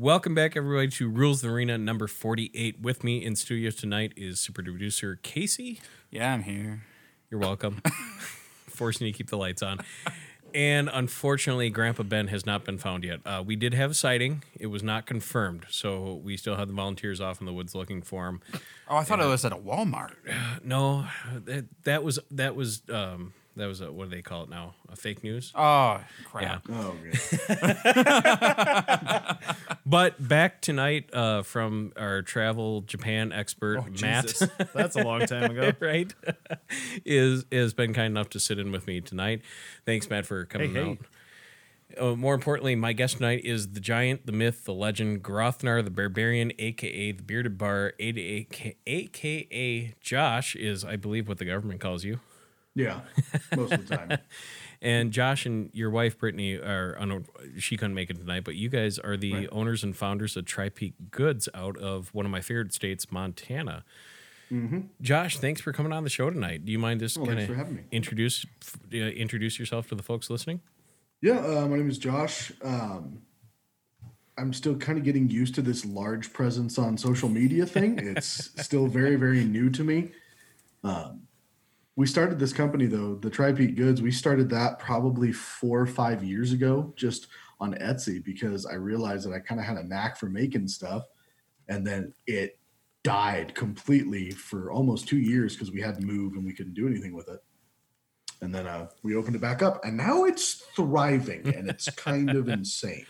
Welcome back, everybody, to Rules of the Arena number 48. With me in studio tonight is super producer Casey. Yeah, I'm here. You're welcome. Forcing you to keep the lights on. And unfortunately, Grandpa Ben has not been found yet. Uh, we did have a sighting. It was not confirmed. So we still have the volunteers off in the woods looking for him. Oh, I thought it was at a Walmart. No, that, that was, that was, um, that was a, what do they call it now? A fake news? Oh, crap. Oh, good. But back tonight uh, from our travel Japan expert, Matt. Jesus. That's a long time ago. right? is has been kind enough to sit in with me tonight. Thanks, Matt, for coming Hey, hey. out. Uh, more importantly, my guest tonight is the giant, the myth, the legend, Grothnar, the barbarian, aka the bearded bard, aka, aka Josh is, I believe, what the government calls you. Yeah, most of the time. And Josh and your wife Brittany are on. She couldn't make it tonight, but you guys are the Right. owners and founders of Tri Peak Goods out of one of my favorite states, Montana. Josh, thanks for coming on the show tonight. Do you mind just Well, kind of for having me. introduce uh, introduce yourself to the folks listening? Yeah, uh, my name is Josh. Um, I'm still kind of getting used to this large presence on social media thing. It's still very, very new to me. Um, we started this company though, the Tri Peak Goods. We started that probably four or five years ago, just on Etsy, because I realized that I kind of had a knack for making stuff, and then it died completely for almost two years because we had to move and we couldn't do anything with it. And then uh, we opened it back up, and now it's thriving and it's kind of insane.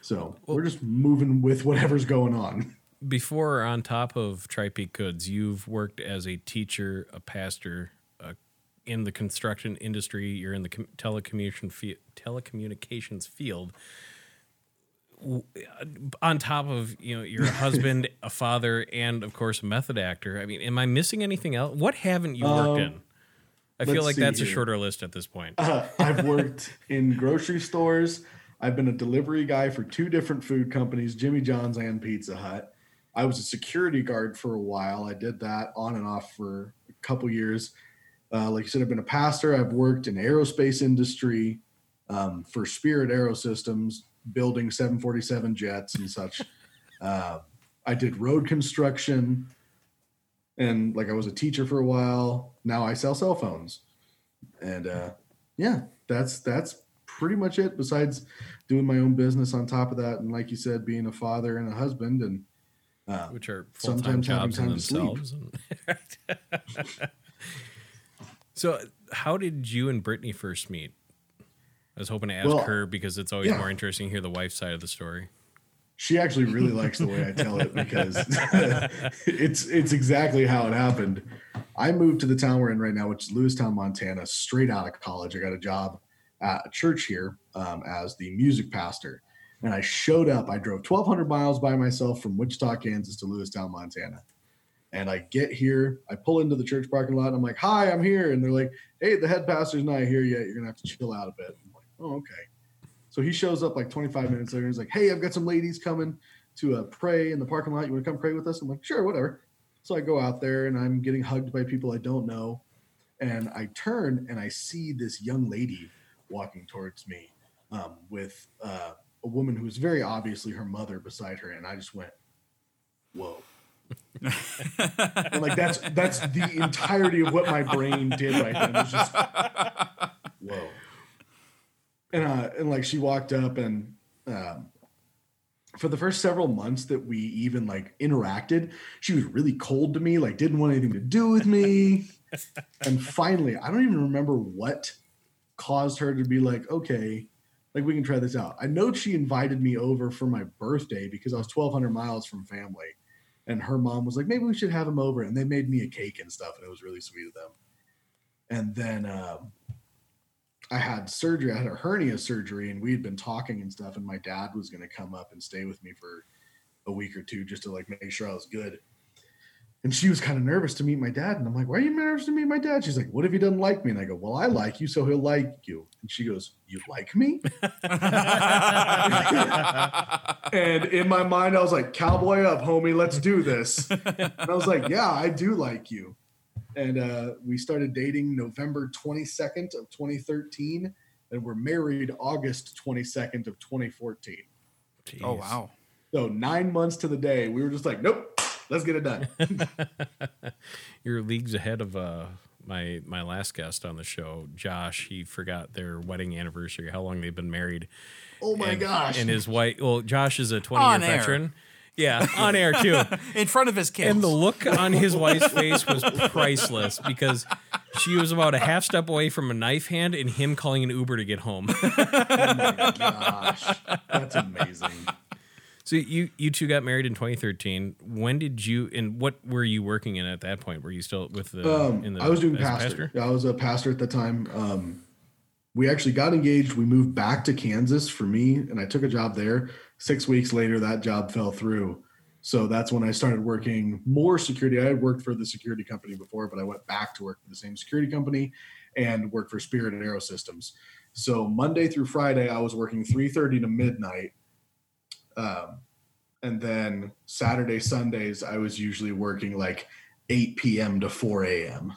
So we're just moving with whatever's going on. Before, on top of Tri Peak Goods, you've worked as a teacher, a pastor, in the construction industry. You're in the com- telecommunication fi- telecommunications field. W- uh, On top of you know, you're husband, a father, and of course a method actor. I mean, am I missing anything else? What haven't you worked Um, in? I feel like that's a shorter list at this point. Uh, I've worked in grocery stores. I've been a delivery guy for two different food companies, Jimmy John's and Pizza Hut. I was a security guard for a while. I did that on and off for a couple years. Uh, like you said, I've been a pastor. I've worked in aerospace industry um, for Spirit Aerosystems, building 747 jets and such. uh, I did road construction, and like I was a teacher for a while. Now I sell cell phones, and uh, yeah, that's that's pretty much it. Besides doing my own business on top of that, and like you said, being a father and a husband, and uh, which are sometimes having jobs in time to sleep. so, how did you and Brittany first meet? I was hoping to ask Well, her because it's always yeah. more interesting to hear the wife's side of the story. she actually really likes the way I tell it because it's it's exactly how it happened. I moved to the town we're in right now, which is Lewistown, Montana, straight out of college. I got a job at a church here um, as the music pastor, and I showed up. I drove 1,200 miles by myself from Wichita, Kansas, to Lewistown, Montana. And I get here, I pull into the church parking lot. And I'm like, "Hi, I'm here," and they're like, "Hey, the head pastor's not here yet. You're gonna have to chill out a bit." I'm like, "Oh, okay." So he shows up like 25 minutes later. He's like, "Hey, I've got some ladies coming to uh, pray in the parking lot. You want to come pray with us?" I'm like, "Sure, whatever." So I go out there and I'm getting hugged by people I don't know, and I turn and I see this young lady walking towards me um, with uh, a woman who's very obviously her mother beside her, and I just went, "Whoa." Like that's that's the entirety of what my brain did right then. It was just whoa. And uh and like she walked up and um for the first several months that we even like interacted, she was really cold to me, like didn't want anything to do with me. and finally, I don't even remember what caused her to be like, okay, like we can try this out. I know she invited me over for my birthday because I was 1200 miles from family. And her mom was like, maybe we should have him over. And they made me a cake and stuff. And it was really sweet of them. And then um, I had surgery. I had a hernia surgery, and we had been talking and stuff. And my dad was going to come up and stay with me for a week or two just to like make sure I was good. And she was kind of nervous to meet my dad. And I'm like, why are you nervous to meet my dad? She's like, what if he doesn't like me? And I go, well, I like you, so he'll like you. And she goes, you like me? and in my mind, I was like, cowboy up, homie, let's do this. And I was like, yeah, I do like you. And uh, we started dating November 22nd of 2013, and we're married August 22nd of 2014. Oh wow. So nine months to the day, we were just like, nope, let's get it done. You're leagues ahead of uh, my my last guest on the show, Josh. He forgot their wedding anniversary, how long they've been married. oh my and, gosh. And his wife. Well, Josh is a twenty-year veteran. Yeah, on air too. In front of his kids. And the look on his wife's face was priceless because she was about a half step away from a knife hand and him calling an Uber to get home. Oh my gosh, that's amazing. So you you two got married in 2013. When did you and what were you working in at that point? Were you still with the? Um, in the I was doing as a pastor. I was a pastor at the time. Um, we actually got engaged. We moved back to Kansas for me, and I took a job there. Six weeks later, that job fell through. So that's when I started working more security. I had worked for the security company before, but I went back to work for the same security company and worked for Spirit and Aero Systems. So Monday through Friday, I was working 3:30 to midnight. Um, and then Saturday, Sundays, I was usually working like 8 p.m. to 4 a.m.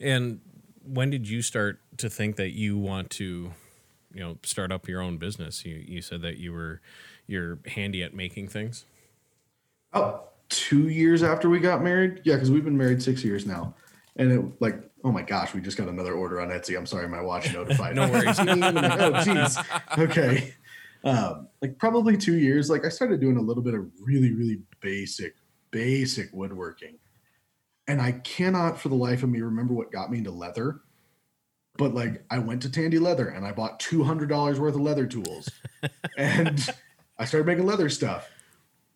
And when did you start to think that you want to, you know, start up your own business? You you said that you were you're handy at making things. Oh, two years after we got married. Yeah, because we've been married six years now. And it like, oh my gosh, we just got another order on Etsy. I'm sorry, my watch notified. No worries. oh, jeez. Okay. Um, like probably two years. Like I started doing a little bit of really, really basic, basic woodworking. And I cannot for the life of me remember what got me into leather. But like I went to Tandy Leather and I bought two hundred dollars worth of leather tools. and I started making leather stuff.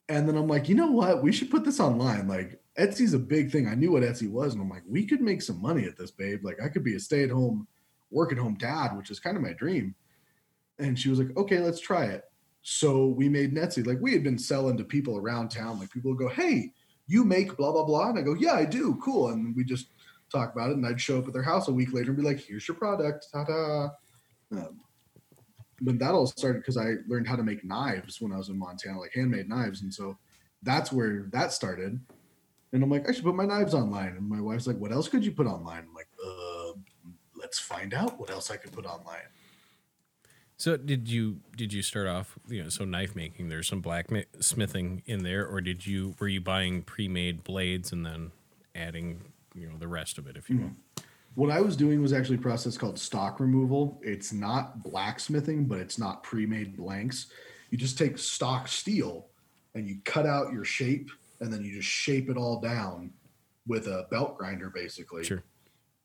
And then I'm like, you know what? We should put this online. Like Etsy's a big thing. I knew what Etsy was, and I'm like, we could make some money at this, babe. Like I could be a stay-at-home, work-at-home dad, which is kind of my dream. And she was like, okay, let's try it. So we made Etsy. Like we had been selling to people around town. Like people would go, hey, you make blah blah blah, and I go, yeah, I do. Cool. And we just talk about it, and I'd show up at their house a week later and be like, here's your product. Ta-da. Um, but that all started because I learned how to make knives when I was in Montana, like handmade knives, and so that's where that started. And I'm like, I should put my knives online. And my wife's like, What else could you put online? I'm like, uh, let's find out what else I could put online. So did you did you start off you know so knife making? There's some blacksmithing in there, or did you were you buying pre-made blades and then adding you know the rest of it, if you will? Hmm. What I was doing was actually a process called stock removal. It's not blacksmithing, but it's not pre-made blanks. You just take stock steel and you cut out your shape, and then you just shape it all down with a belt grinder, basically. Sure.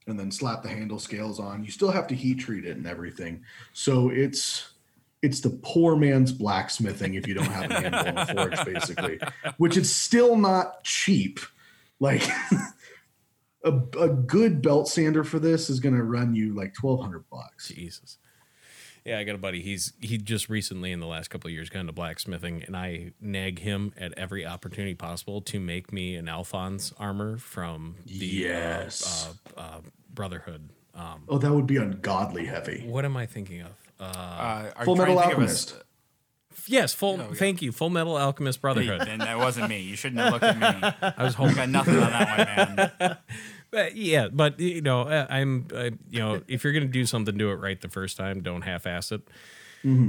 And then slap the handle scales on. You still have to heat treat it and everything. So it's it's the poor man's blacksmithing if you don't have a handle on a forge, basically, which is still not cheap. Like a, a good belt sander for this is going to run you like twelve hundred bucks. Jesus. Yeah, I got a buddy. He's he just recently in the last couple of years got into blacksmithing, and I nag him at every opportunity possible to make me an Alphonse armor from the uh, Yes. uh, uh, Brotherhood. Um, Oh, that would be ungodly heavy. what am I thinking of? Uh, uh, Full Metal to think of a s- Alchemist. yes, full. Oh, yeah. Thank you, Full Metal Alchemist Brotherhood. Then that wasn't me. You shouldn't have looked at me. I was I hoping. got nothing on that one, man. But yeah, but you know, uh, I'm, uh, you know, if you're gonna do something, do it right the first time. Don't half-ass it.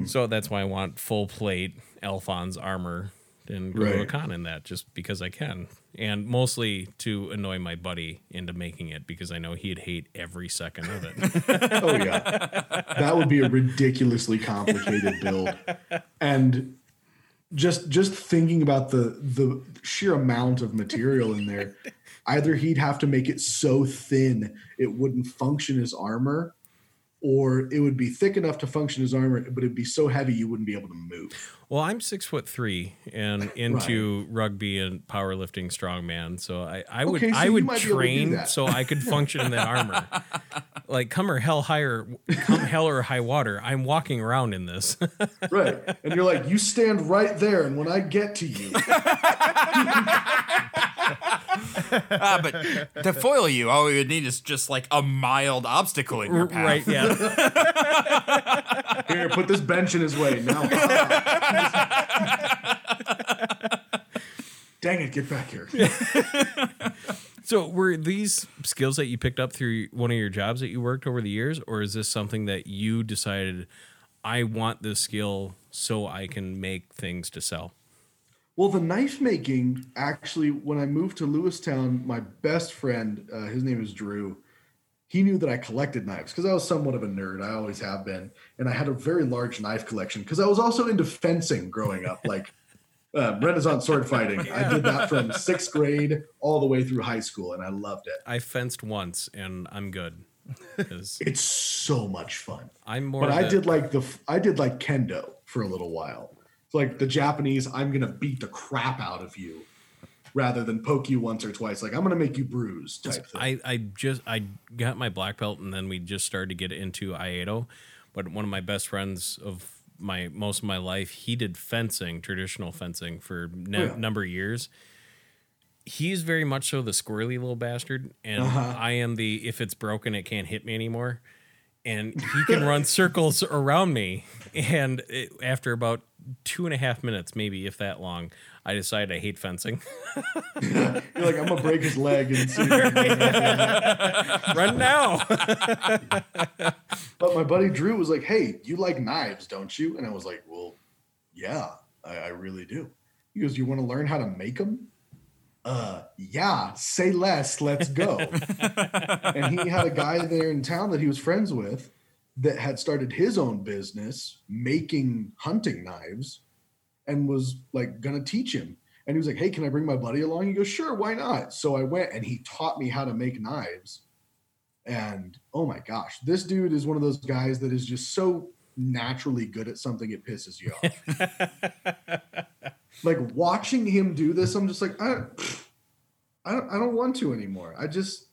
So that's why I want full plate Alphonse armor and go Right. con in that, just because I can, and mostly to annoy my buddy into making it because I know he'd hate every second of it. Oh yeah, that would be a ridiculously complicated build, and just just thinking about the the sheer amount of material in there, either he'd have to make it so thin it wouldn't function as armor, or it would be thick enough to function as armor, but it'd be so heavy you wouldn't be able to move. well, I'm six foot three and into rugby and powerlifting strongman, so I, I would Okay, so I would might be able to do train so I could function in that armor. Like come or hell higher, come hell or high water, I'm walking around in this. Right, and you're like, you stand right there, and when I get to you, Ah, but to foil you, all we would need is just like a mild obstacle in your path. right? Yeah. here, put this bench in his way now. Dang it, get back here. So were these skills that you picked up through one of your jobs that you worked over the years, or is this something that you decided I want this skill so I can make things to sell. Well, the knife making actually, when I moved to Lewistown, my best friend, uh, his name is Drew, he knew that I collected knives because I was somewhat of a nerd. I always have been. And I had a very large knife collection because I was also into fencing growing up, like uh, Renaissance sword fighting. I did that from sixth grade all the way through high school, and I loved it. I fenced once and I'm good. It's so much fun. I'm more. But I did like the I did like kendo for a little while. Like the Japanese, I'm gonna beat the crap out of you, rather than poke you once or twice. Like I'm gonna make you bruise type thing. I, I just I got my black belt and then we just started to get into Iaido. But one of my best friends of my most of my life, he did fencing, traditional fencing for a Yeah. number of years. He's very much so the squirrely little bastard, and Uh-huh. I am the if it's broken, it can't hit me anymore. And he can run circles around me. And it, after about two and a half minutes, maybe if that long, I decided I hate fencing. You're like I'm gonna break his leg and see. if he can do anything. Run now. but my buddy Drew was like, "Hey, you like knives, don't you?" And I was like, "Well, yeah, I, I really do." He goes, "You want to learn how to make them?" Uh, yeah. Say less. Let's go. and he had a guy there in town that he was friends with that had started his own business making hunting knives and was like gonna teach him. And he was like, Hey, can I bring my buddy along? He goes, Sure, why not? So I went and he taught me how to make knives. And oh my gosh, this dude is one of those guys that is just so naturally good at something it pisses you off. like watching him do this, I'm just like, I, I don't, I don't want to anymore. I just,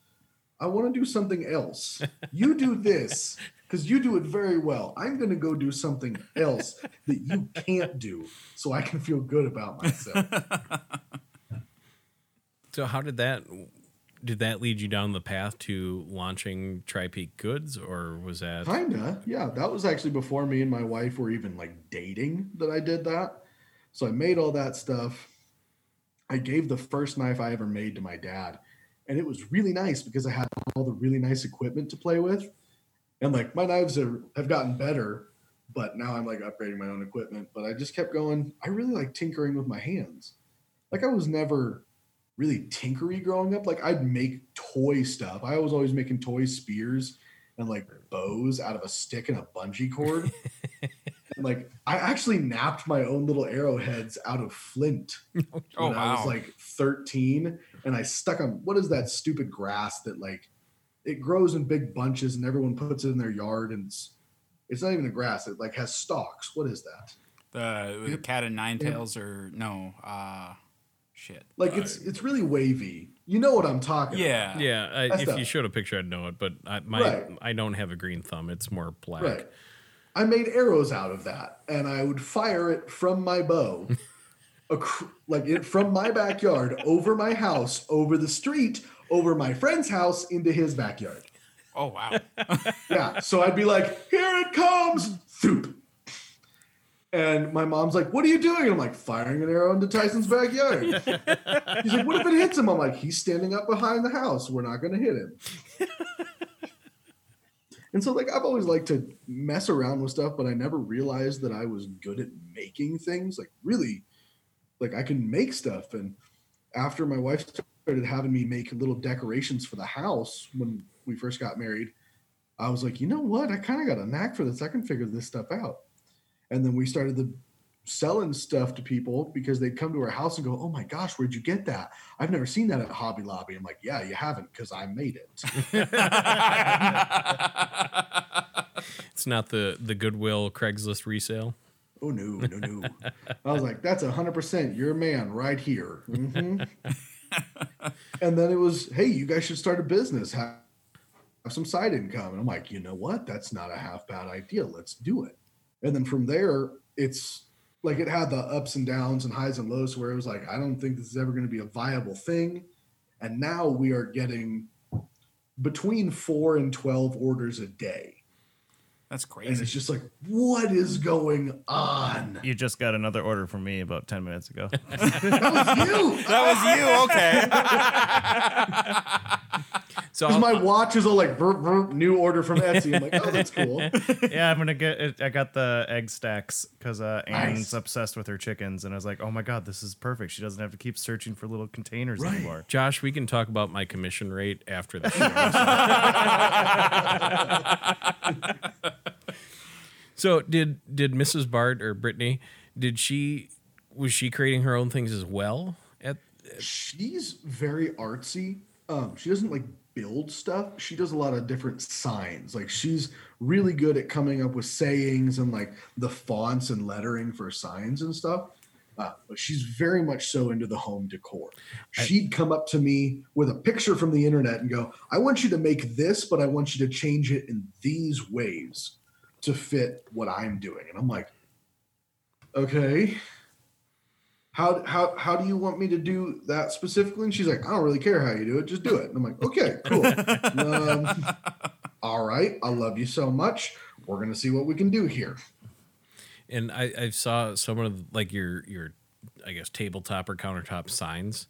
I want to do something else. You do this because you do it very well. I'm going to go do something else that you can't do so I can feel good about myself. So how did that did that lead you down the path to launching Tri Peak Goods or was that Kinda, yeah. That was actually before me and my wife were even like dating that I did that. So I made all that stuff. I gave the first knife I ever made to my dad, and it was really nice because I had all the really nice equipment to play with. And like my knives are, have gotten better, but now I'm like upgrading my own equipment. But I just kept going. I really like tinkering with my hands. Like I was never really tinkery growing up. Like I'd make toy stuff. I was always making toy spears and like bows out of a stick and a bungee cord. and like I actually knapped my own little arrowheads out of flint Oh, when I was like 13 and I stuck them. What is that stupid grass that like it grows in big bunches and everyone puts it in their yard and it's it's not even a grass. It like has stalks. What is that? The Yep. cat and nine tails, or no? Uh, shit. Like it's it's really wavy. You know what I'm talking Yeah. Yeah, I, That's if the- you showed a picture, I'd know it. But I, my Right. I don't have a green thumb; it's more black. Right. I made arrows out of that and I would fire it from my bow. ac- like it from my backyard over my house, over the street, over my friend's house into his backyard. Oh wow. Yeah. So I'd be like, here it comes. Thoop. And my mom's like, what are you doing? And I'm like, firing an arrow into Tyson's backyard. He's like, what if it hits him? I'm like, he's standing up behind the house. We're not going to hit him. And so, like, I've always liked to mess around with stuff, but I never realized that I was good at making things. Like, really, like, I can make stuff. And after my wife started having me make little decorations for the house when we first got married, I was like, you know what? I kind of got a knack for this. I can figure this stuff out. And then we started the selling stuff to people because they'd come to our house and go, "Oh my gosh, where'd you get that? I've never seen that at Hobby Lobby." I'm like, "Yeah, you haven't because I made it." It's not the the Goodwill Craigslist resale. oh no, no, no. I was like, "That's hundred percent your man right here." Mhm. and then it was, "Hey, you guys should start a business. Have, have some side income." And I'm like, "You know what? That's not a half bad idea. Let's do it." And then from there, it's like it had the ups and downs and highs and lows where it was like, I don't think this is ever going to be a viable thing. And now we are getting between four and 12 orders a day. That's crazy. And it's just like, what is going on? You just got another order from me about 10 minutes ago. That was you. that was you. Okay. So my watch is all like burp, burp, new order from Etsy. I'm like, oh, that's cool. yeah, I'm gonna get. It. I got the egg stacks because uh, Anne's Nice. obsessed with her chickens, and I was like, oh my god, this is perfect. She doesn't have to keep searching for little containers Right. anymore. Josh, we can talk about my commission rate after the show. so did did Mrs. Bart or Brittany? Did she was she creating her own things as well? At She's very artsy. Um, she doesn't like build stuff. She does a lot of different signs. Like she's really good at coming up with sayings and like the fonts and lettering for signs and stuff. Uh, but she's very much so into the home decor. She'd come up to me with a picture from the internet and go, I want you to make this, but I want you to change it in these ways to fit what I'm doing. And I'm like, okay. How, how, how do you want me to do that specifically? And she's like, I don't really care how you do it. Just do it. And I'm like, okay, cool. um, all right. I love you so much. We're going to see what we can do here. and I, I saw some of like your your I guess tabletop or countertop signs.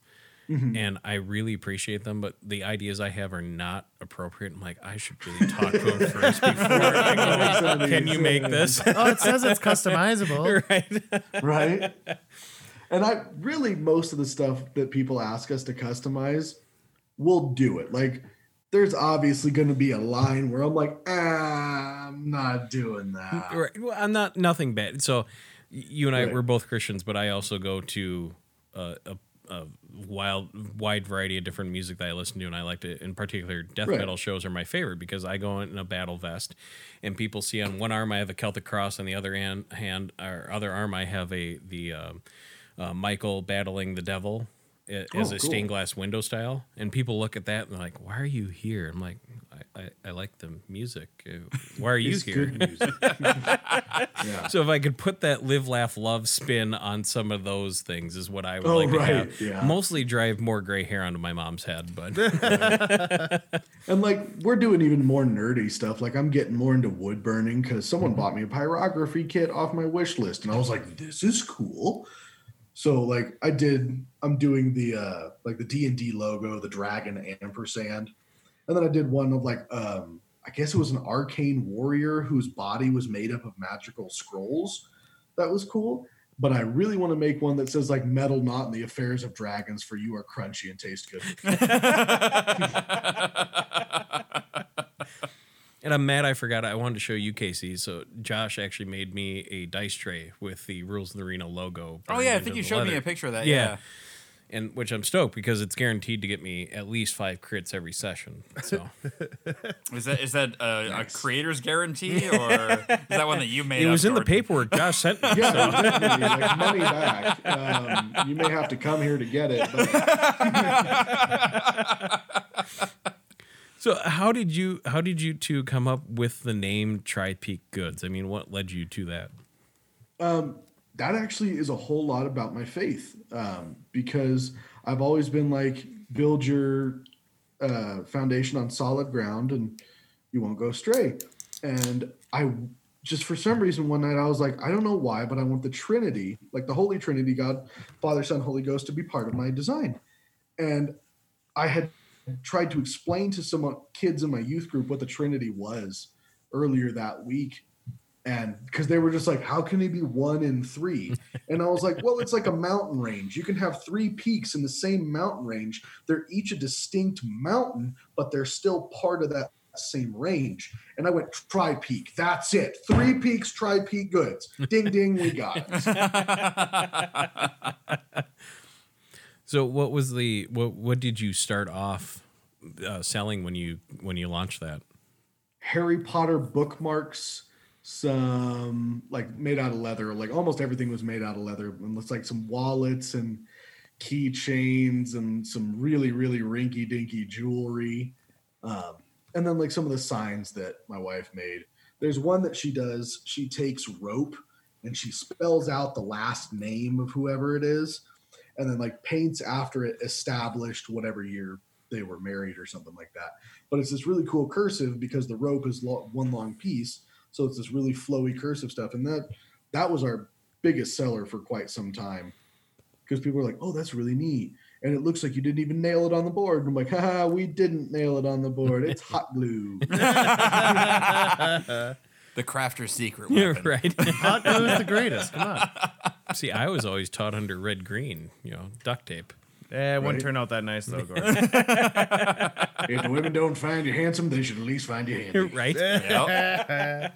And I really appreciate them, but the ideas I have are not appropriate. I'm like, I should really talk to him first before I go, Can you make this? oh, it says it's customizable. right. right? And I really most of the stuff that people ask us to customize, we'll do it. Like there's obviously going to be a line where I'm like, ah, I'm not doing that. Right. Well, I'm not nothing bad. So you and I Right. we're both Christians, but I also go to uh, a, a wild wide variety of different music that I listen to, and I like to. In particular, death Right. metal shows are my favorite because I go in a battle vest, and people see on one arm I have a Celtic cross, on the other hand, hand or other arm I have a the um, uh, Michael battling the devil. As Oh, a cool. stained glass window style, and people look at that and they're like, "Why are you here?" I'm like, "I, I, I like the music. Uh, Why are you It's here?" yeah. So if I could put that live, laugh, love spin on some of those things, is what I would Oh, like to right, have. yeah. Mostly drive more gray hair onto my mom's head, but And like we're doing even more nerdy stuff. Like I'm getting more into wood burning because someone Mm-hmm. bought me a pyrography kit off my wish list, and I was like, "This is cool." So like I did, I'm doing the uh like the D and D logo, the dragon ampersand, and then I did one of like um I guess it was an arcane warrior whose body was made up of magical scrolls. That was cool. But I really want to make one that says like metal not in the affairs of dragons for you are crunchy and taste good. and I'm mad I forgot. I wanted to show you Casey. So Josh actually made me a dice tray with the Rules of the Arena logo. Oh yeah, I think you the showed me a picture of that. Yeah. Yeah. and which I'm stoked because it's guaranteed to get me at least five crits every session. So Is that is that a, Nice. a creator's guarantee or is that one that you made? it up, was in the paperwork Josh sent me. Yeah, definitely, like money back. Um, you may have to come here to get it. But So how did you how did you two come up with the name Tri Peak Goods? I mean, what led you to that? that actually is a whole lot about my faith um, because I've always been like, build your uh, foundation on solid ground and you won't go astray. And I just for some reason one night I was like, I don't know why, but I want the Trinity, like the Holy Trinity, God, Father, Son, Holy Ghost, to be part of my design. And I had tried to explain to some kids in my youth group what the Trinity was earlier that week. And because they were just like, how can he be one in three? And I was like, well, it's like a mountain range. You can have three peaks in the same mountain range. They're each a distinct mountain, but they're still part of that same range. And I went, tri peak. That's it. Three peaks, tri peak goods. Ding, ding, we got it. So what was the what what did you start off uh, selling when you when you launched that? Harry Potter bookmarks, some like made out of leather. Like almost everything was made out of leather. And it's like some wallets and keychains and some really, really rinky dinky jewelry. Um, and then like some of the signs that my wife made. There's one that she does. She takes rope and she spells out the last name of whoever it is, and then like paints after it established whatever year they were married or something like that. But it's this really cool cursive because the rope is lo- one long piece, so it's this really flowy cursive stuff, and that that was our biggest seller for quite some time because people were like, "Oh, that's really neat." and it looks like you didn't even nail it on the board. And I'm like, haha, we didn't nail it on the board. It's hot glue. The crafter's secret Yeah, weapon. right. Hot glue is the greatest. Come on. See, I was always taught under Red Green, you know, duct tape. Eh, it wouldn't Right. turn out that nice though, Gordon. if the women don't find you handsome, they should at least find you handy. right?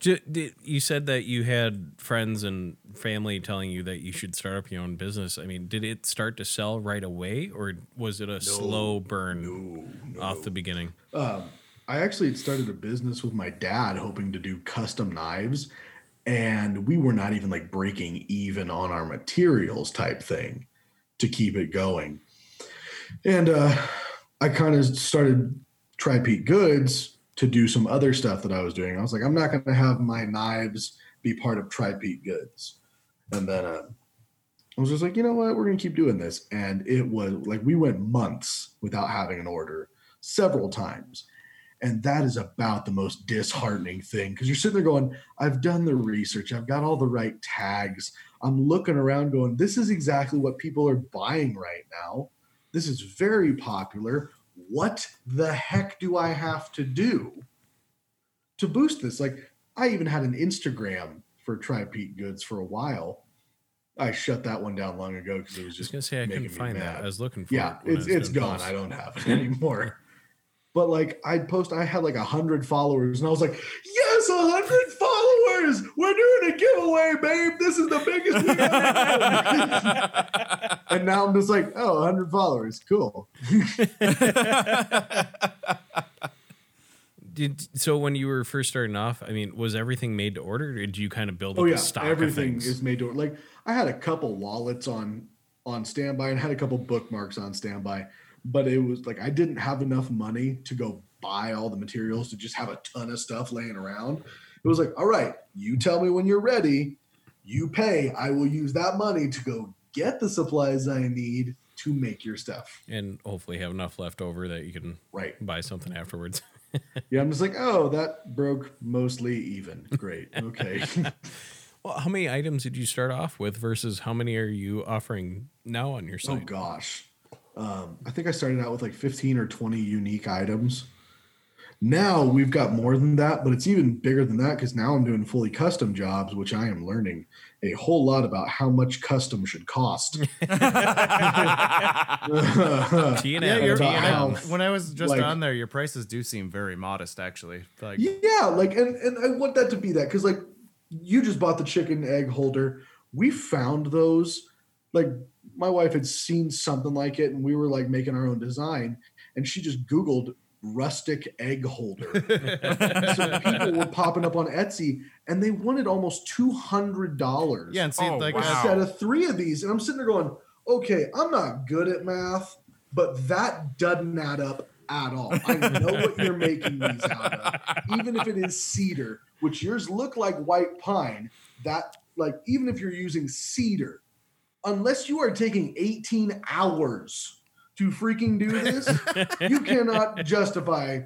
Ju- did- You said that you had friends and family telling you that you should start up your own business. I mean, did it start to sell right away, or was it a slow burn off the beginning? I actually had started a business with my dad, hoping to do custom knives, and we were not even like breaking even on our materials type thing to keep it going. And uh, I kind of started Tri-Peak Goods to do some other stuff that I was doing. I was like, I'm not going to have my knives be part of Tri-Peak Goods. And then uh, I was just like, you know what? We're going to keep doing this. And it was like we went months without having an order several times. And that is about the most disheartening thing because you're sitting there going, I've done the research, I've got all the right tags. I'm looking around going, this is exactly what people are buying right now. This is very popular. What the heck do I have to do to boost this? Like, I even had an Instagram for Tri-Peak Goods for a while. I shut that one down long ago because it was I was just gonna say I couldn't find mad that. I was looking for yeah it. I it's it's gone posts. i don't have it anymore but like i'd post i had like a hundred followers and i was like yes a hundred followers we're doing a giveaway babe this is the biggest we ever did." and now i'm just like oh 100 followers cool Did so when you were first starting off? I mean, was everything made to order? Or did you kind of build oh, up oh a yeah stock everything is made to order. like i had a couple wallets on on standby and had a couple bookmarks on standby but it was like i didn't have enough money to go buy all the materials to just have a ton of stuff laying around. It was like all right you tell me when you're ready. You pay. I will use that money to go get the supplies i need to make your stuff. And hopefully have enough left over that you can right. buy something afterwards. yeah i'm just like oh that broke mostly even. Great. Okay. Well, how many items did you start off with versus how many are you offering now on your site? Oh gosh. Um, I think I started out with like 15 or 20 unique items. Now we've got more than that, but it's even bigger than that because now I'm doing fully custom jobs, which I am learning a whole lot about how much custom should cost. Yeah, you're, T about how- when I was just like- on there, your prices do seem very modest, actually. Like, yeah, like, and, and I want that to be that because, like, you just bought the chicken egg holder. We found those. Like, my wife had seen something like it, and we were like making our own design, and she just Googled rustic egg holder. so people were popping up on Etsy and they wanted almost two hundred dollars. yeah, and see, Oh, like, a wow. set of three of these, and I'm sitting there going, "Okay, I'm not good at math, but that doesn't add up at all. I know what you're making these out of, even if it is cedar, which yours look like white pine. That like even if you're using cedar, unless you are taking 18 hours to freaking do this, you cannot justify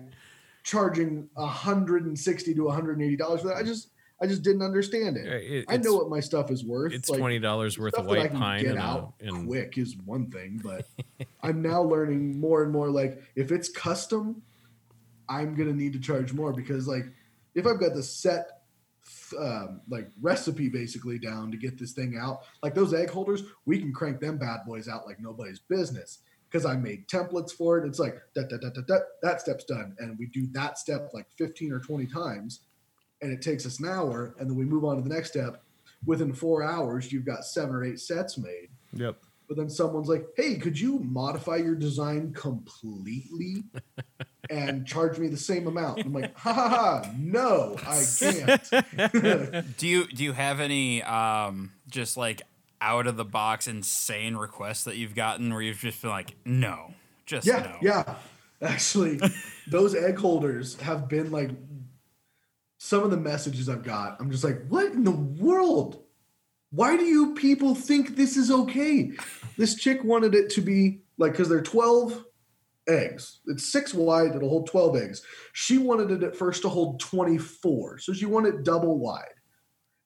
charging 160 to 180 dollars for that. I just I just didn't understand it. It- I know what my stuff is worth. It's Like, twenty dollars worth of stuff that I white pine get and, a, out and quick is one thing, but I'm now learning more and more. Like if it's custom, I'm gonna need to charge more because like if I've got the set um, like recipe basically down to get this thing out, like those egg holders, we can crank them bad boys out like nobody's business because I made templates for it. It's like that that that that that step's done, and we do that step like 15 or 20 times, and it takes us an hour, and then we move on to the next step. Within four hours, you've got seven or eight sets made. yep. But then someone's like, "Hey, could you modify your design completely and charge me the same amount?" I'm like, "Ha ha ha! No, I can't." Do you do you have any um just like out of the box insane requests that you've gotten where you've just been like, no, just yeah, no. yeah. Actually, those egg holders have been like some of the messages I've got. I'm just like, "What in the world? Why do you people think this is okay?" This chick wanted it to be like because they're 12 eggs. It's six wide. It'll hold 12 eggs. She wanted it at first to hold 24. So she wanted double wide.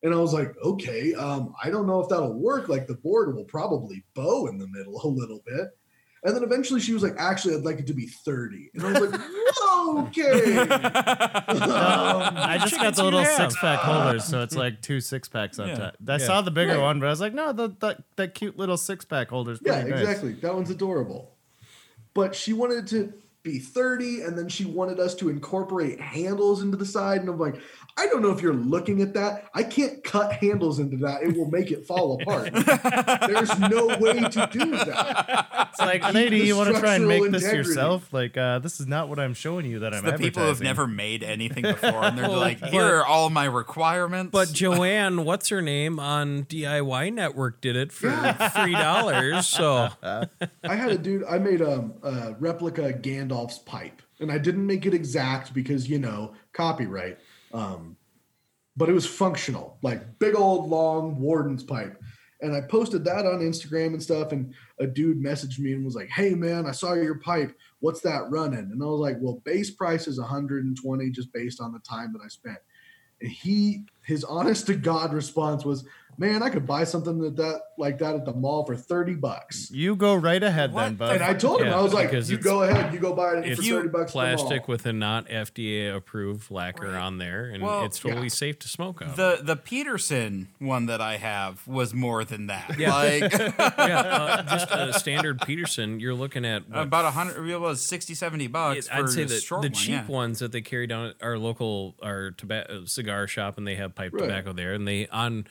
And I was like, okay, um, I don't know if that'll work. Like the board will probably bow in the middle a little bit. And then eventually she was like, actually, I'd like it to be 30. And I was like, okay. Um, I just got the little six pack holders, so it's like two six packs on Yeah. top. I Yeah. saw the bigger Right. one, but I was like, no, the, that that cute little six pack holder's yeah, pretty nice. exactly. That one's adorable. But she wanted it to be 30, and then she wanted us to incorporate handles into the side. And I'm like, I don't know if you're looking at that. I can't cut handles into that. It will make it fall apart. There's no way to do that. It's like, Keep lady, you want to try and structural make this yourself? Like, uh, this is not what I'm showing you that I'm the people who have never made anything before, and they're Well, like, but- "Here are all my requirements." But Joanne, what's her name on DIY Network did it for Yeah. three dollars. So I had a dude. I made a, a replica Gandalf's pipe, and I didn't make it exact because you know copyright. Um, but it was functional, like big old long warden's pipe. And I posted that on Instagram and stuff. And a dude messaged me and was like, "Hey man, I saw your pipe. What's that running?" And I was like, "Well, base price is 120 just based on the time that I spent." And he, his honest to God response was, "Man, I could buy something that, that like that at the mall for 30 bucks." You go right ahead What then, the bud. And I told him, Yeah, I was like, "You go ahead, you go buy it it's for thirty bucks." at the plastic mall." with a not FDA approved lacquer Right. on there, and Well, it's totally yeah. safe to smoke on. the the Peterson one that I have was more than that. Yeah. Like yeah, uh, just a standard Peterson, you're looking at what, about a hundred, it was 60, 70 bucks. It- I'd say a that short the one, cheap yeah. ones that they carry down at our local our tobacco cigar shop and they have pipe Right. tobacco there and they on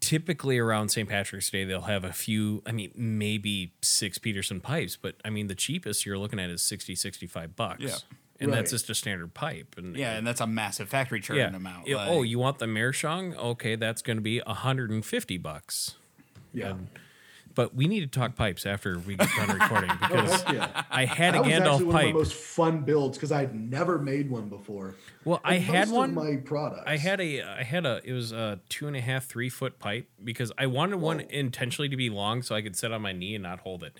typically around St. Patrick's Day they'll have a few I mean maybe six Peterson pipes but I mean the cheapest you're looking at is 60 65 bucks. Yeah. And Right. that's just a standard pipe and Yeah, and that's a massive factory churn yeah. amount. Yeah, oh, like- oh, you want the Meerschaum? Okay, that's going to be 150 bucks. yeah. But we need to talk pipes after we get done recording Oh, because heck yeah. I had a That was actually Gandalf one of pipe. my most fun builds because I'd never made one before. Well, I And had one. Of my products. I had a, I had a, it was a two and a half, three foot pipe because I wanted one intentionally to be long so I could sit on my knee and not hold it.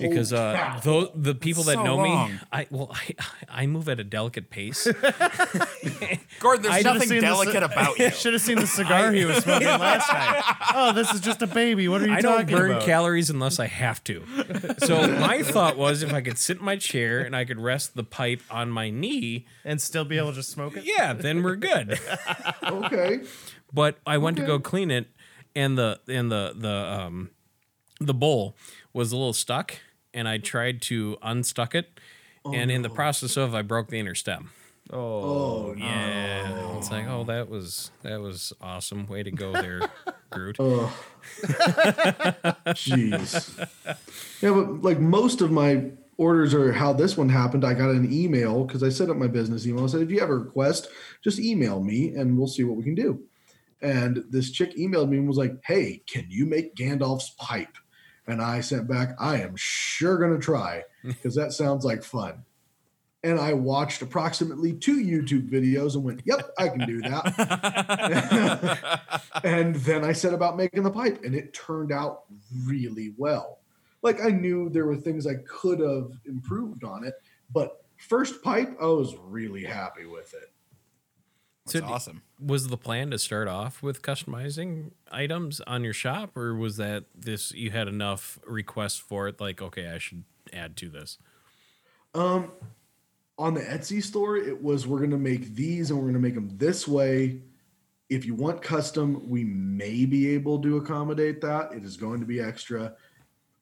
Holy Because uh, cow. the people that so know long. me, I well, I, I move at a delicate pace. Gordon, there's I nothing seen the delicate about you. Should have seen the cigar he was smoking last time. Oh, this is just a baby. What are you I don't burn about? calories unless I have to. So my thought was if I could sit in my chair and I could rest the pipe on my knee, and still be able to smoke it. yeah, then we're good. okay. but I went to go clean it, and the and the the um the bowl was a little stuck, and I tried to unstuck it, oh, and in the process of I broke the inner stem. Oh, Oh Yeah, it's like oh that was that was awesome. Way to go there, Groot. Oh, jeez. Yeah, but like most of my orders are how this one happened. I got an email because I set up my business email. I said, if you have a request, just email me and we'll see what we can do. And this chick emailed me and was like, hey, can you make Gandalf's pipe? And I sent back, I am sure going to try because that sounds like fun. And I watched approximately two YouTube videos and went, yep, I can do that. and then I set about making the pipe, and it turned out really well. Like I knew there were things I could have improved on it, but first pipe, I was really happy with it. That's So awesome. Was the plan to start off with customizing items on your shop, or was that this you had enough requests for it? Like, okay, I should add to this. Um, on the Etsy store, it was we're gonna make these and we're gonna make them this way. If you want custom, we may be able to accommodate that. It is going to be extra,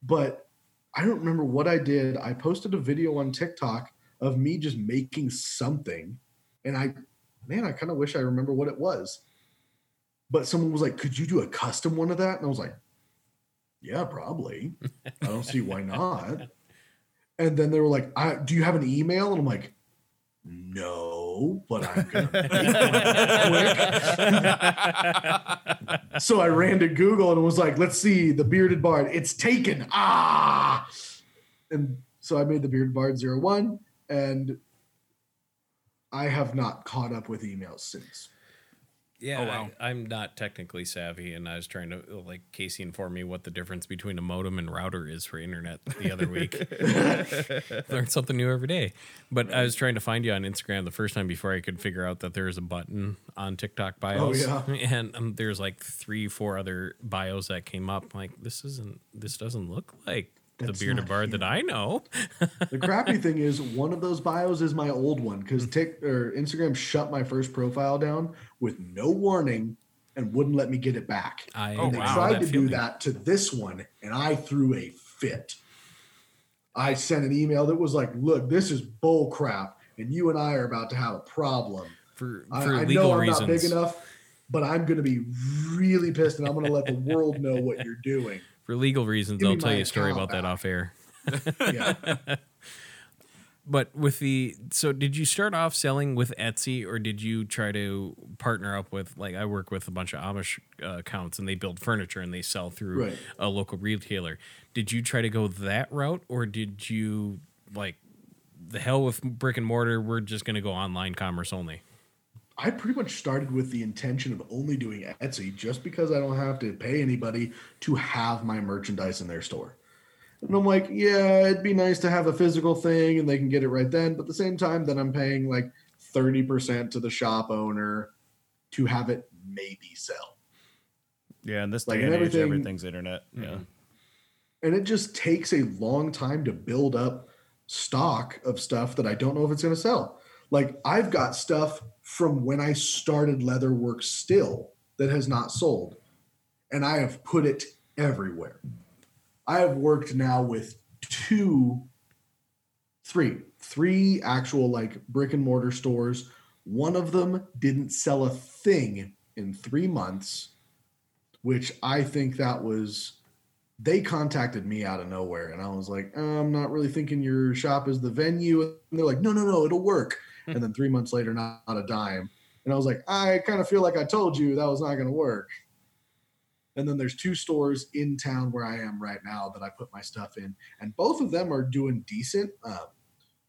but I don't remember what I did. I posted a video on TikTok of me just making something, and I, man, I kind of wish I remember what it was. But someone was like, "Could you do a custom one of that?" And I was like, "Yeah, probably. I don't see why not." And then they were like, "Do you have an email?" And I'm like, "No, but I'm gonna so I ran to Google and was like, "Let's see the bearded bard. It's taken." Ah, and so I made the bearded bard zero one, and I have not caught up with emails since. Yeah, Oh, wow. I, am not technically savvy, and I was trying to like Casey informed me what the difference between a modem and router is for internet the other week. Learn something new every day. But I was trying to find you on Instagram the first time before I could figure out that there's a button on TikTok bios. yeah. and um, there's like three, four other bios that came up. Like this isn't, this doesn't look like That's the bearded not bard that I know. The crappy thing is, one of those bios is my old one because hmm. Tik or Instagram shut my first profile down with no warning and wouldn't let me get it back. I Oh, they wow. tried that to do feeling. that to this one, and I threw a fit. I sent an email that was like, "Look, this is bull crap, and you and I are about to have a problem. for I, for I legal know I'm reasons. not big enough, but I'm going to be really pissed, and I'm going to let the world know what you're doing." For legal reasons, I'll tell you a story about that off air. Yeah. But with the so did you start off selling with Etsy or did you try to partner up with like I work with a bunch of Amish uh, accounts and they build furniture and they sell through Right. a local retailer. Did you try to go that route or did you like the hell with brick and mortar we're just going to go online commerce only? I pretty much started with the intention of only doing Etsy just because I don't have to pay anybody to have my merchandise in their store. And I'm like, yeah, it'd be nice to have a physical thing and they can get it right then. But at the same time, then I'm paying like 30% to the shop owner to have it maybe sell. Yeah, in this Like, day and and age, everything- everything's internet. Yeah. Mm-hmm. And it just takes a long time to build up stock of stuff that I don't know if it's going to sell. Like I've got stuff from when I started Leatherwork still that has not sold, and I have put it everywhere. I have worked now with two, three, three actual like brick and mortar stores. One of them didn't sell a thing in three months, which I think that was they contacted me out of nowhere and I was like, "Uh, I'm not really thinking your shop is the venue. And they're like, no, no, no, it'll work. And then three months later, not, not a dime. And I was like, I kind of feel like I told you that was not going to work. And then there's two stores in town where I am right now that I put my stuff in, and both of them are doing decent. Um,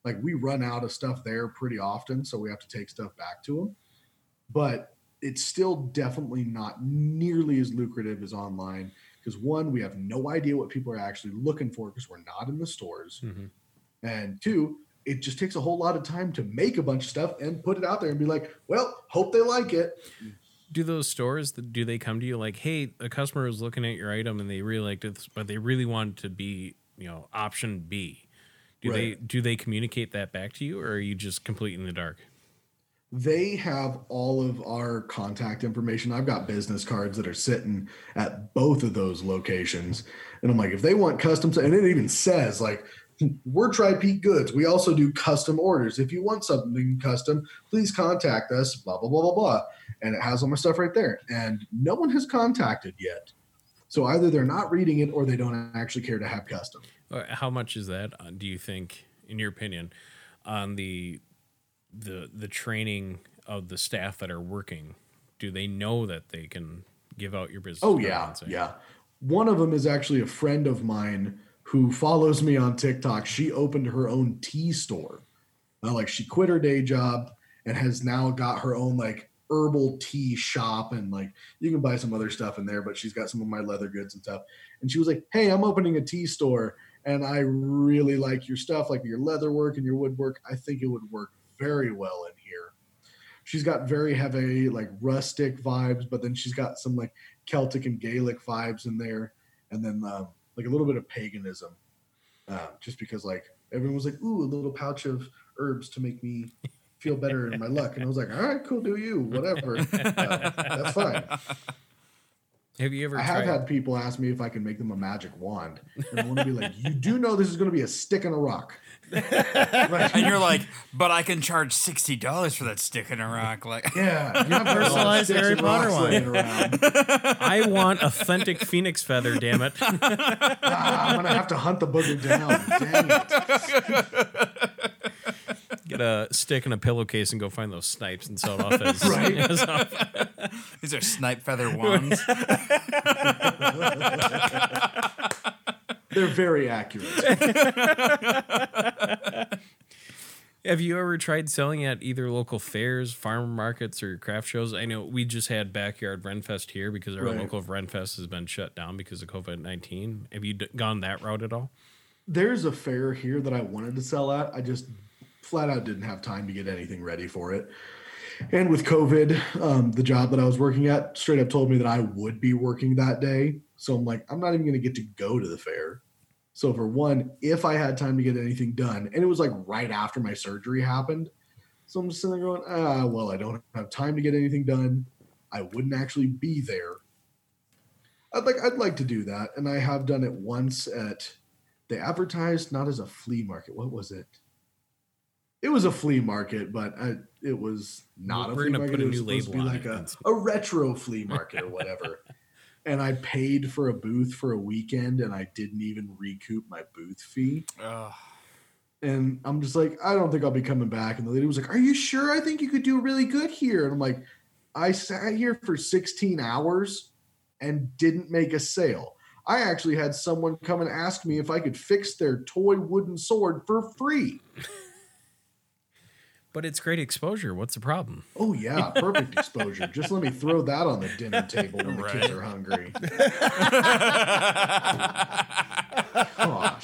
like we run out of stuff there pretty often, so we have to take stuff back to them. But it's still definitely not nearly as lucrative as online because one, we have no idea what people are actually looking for because we're not in the stores, Mhm. and two, it just takes a whole lot of time to make a bunch of stuff and put it out there and be like, well, hope they like it. Do those stores do they come to you like, "Hey, a customer is looking at your item and they really liked it, but they really wanted to be, you know, option B." Do they do they communicate that back to you or are you just completely in the dark? they have all of our contact information. I've got business cards that are sitting at both of those locations. And I'm like, if they want custom, and it even says like, we're Tri Peak Goods. We also do custom orders. If you want something custom, please contact us, blah, blah, blah, blah, blah. And it has all my stuff right there. And no one has contacted yet. So either they're not reading it or they don't actually care to have custom. How much is that? uh, Do you think, in your opinion, on the the the training of the staff that are working? Do they know that they can give out your business? Oh yeah, yeah. One of them is actually a friend of mine who follows me on TikTok. She opened her own tea store. Like she quit her day job and has now got her own like herbal tea shop and like you can buy some other stuff in there, but she's got some of my leather goods and stuff. And she was like, "Hey, I'm opening a tea store and I really like your stuff, like your leather work and your woodwork. I think it would work very well in here." She's got very heavy like rustic vibes, but then she's got some like Celtic and Gaelic vibes in there, and then um, like a little bit of paganism, uh, just because like everyone was like, "Ooh, a little pouch of herbs to make me feel better in my luck," and I was like, "All right, cool, do you, whatever, uh, that's fine." Have you ever I have tried? had people ask me if I can make them a magic wand, and I want to be like, "You do know this is going to be a stick and a rock." Right. and you're like, but I can charge sixty dollars for that stick in a rock. Like, Yeah, you have to Personalized sticks Harry and Potter one. I want authentic phoenix feather. Damn it! Ah, I'm gonna have to hunt the booger down. Damn it. Get a stick and a pillowcase and go find those snipes and sell it off as Right. as off- these are snipe feather wands. They're very accurate. Have you ever tried selling at either local fairs, farm markets, or craft shows? I know we just had backyard Renfest here because our Right. local Renfest has been shut down because of COVID nineteen. Have you d- gone that route at all? There's a fair here that I wanted to sell at. I just flat out didn't have time to get anything ready for it. And with COVID, um, the job that I was working at straight up told me that I would be working that day. So I'm like, I'm not even going to get to go to the fair. So for one, if I had time to get anything done, and it was like right after my surgery happened, so I'm just sitting there going, ah, well, I don't have time to get anything done. I wouldn't actually be there. I'd like I'd like to do that, and I have done it once at. They advertised not as a flea market. What was it? It was a flea market, but I, it was not We're a flea gonna market. put a it was new label be on like it. a, a retro flea market or whatever. and I paid for a booth for a weekend, and I didn't even recoup my booth fee. Ugh. And I'm just like, I don't think I'll be coming back. And the lady was like, Are you sure? I think you could do really good here. And I'm like, I sat here for 16 hours and didn't make a sale. I actually had someone come and ask me if I could fix their toy wooden sword for free. But it's great exposure. What's the problem? Oh, yeah, perfect exposure. Just let me throw that on the dinner table when the kids are hungry. Gosh.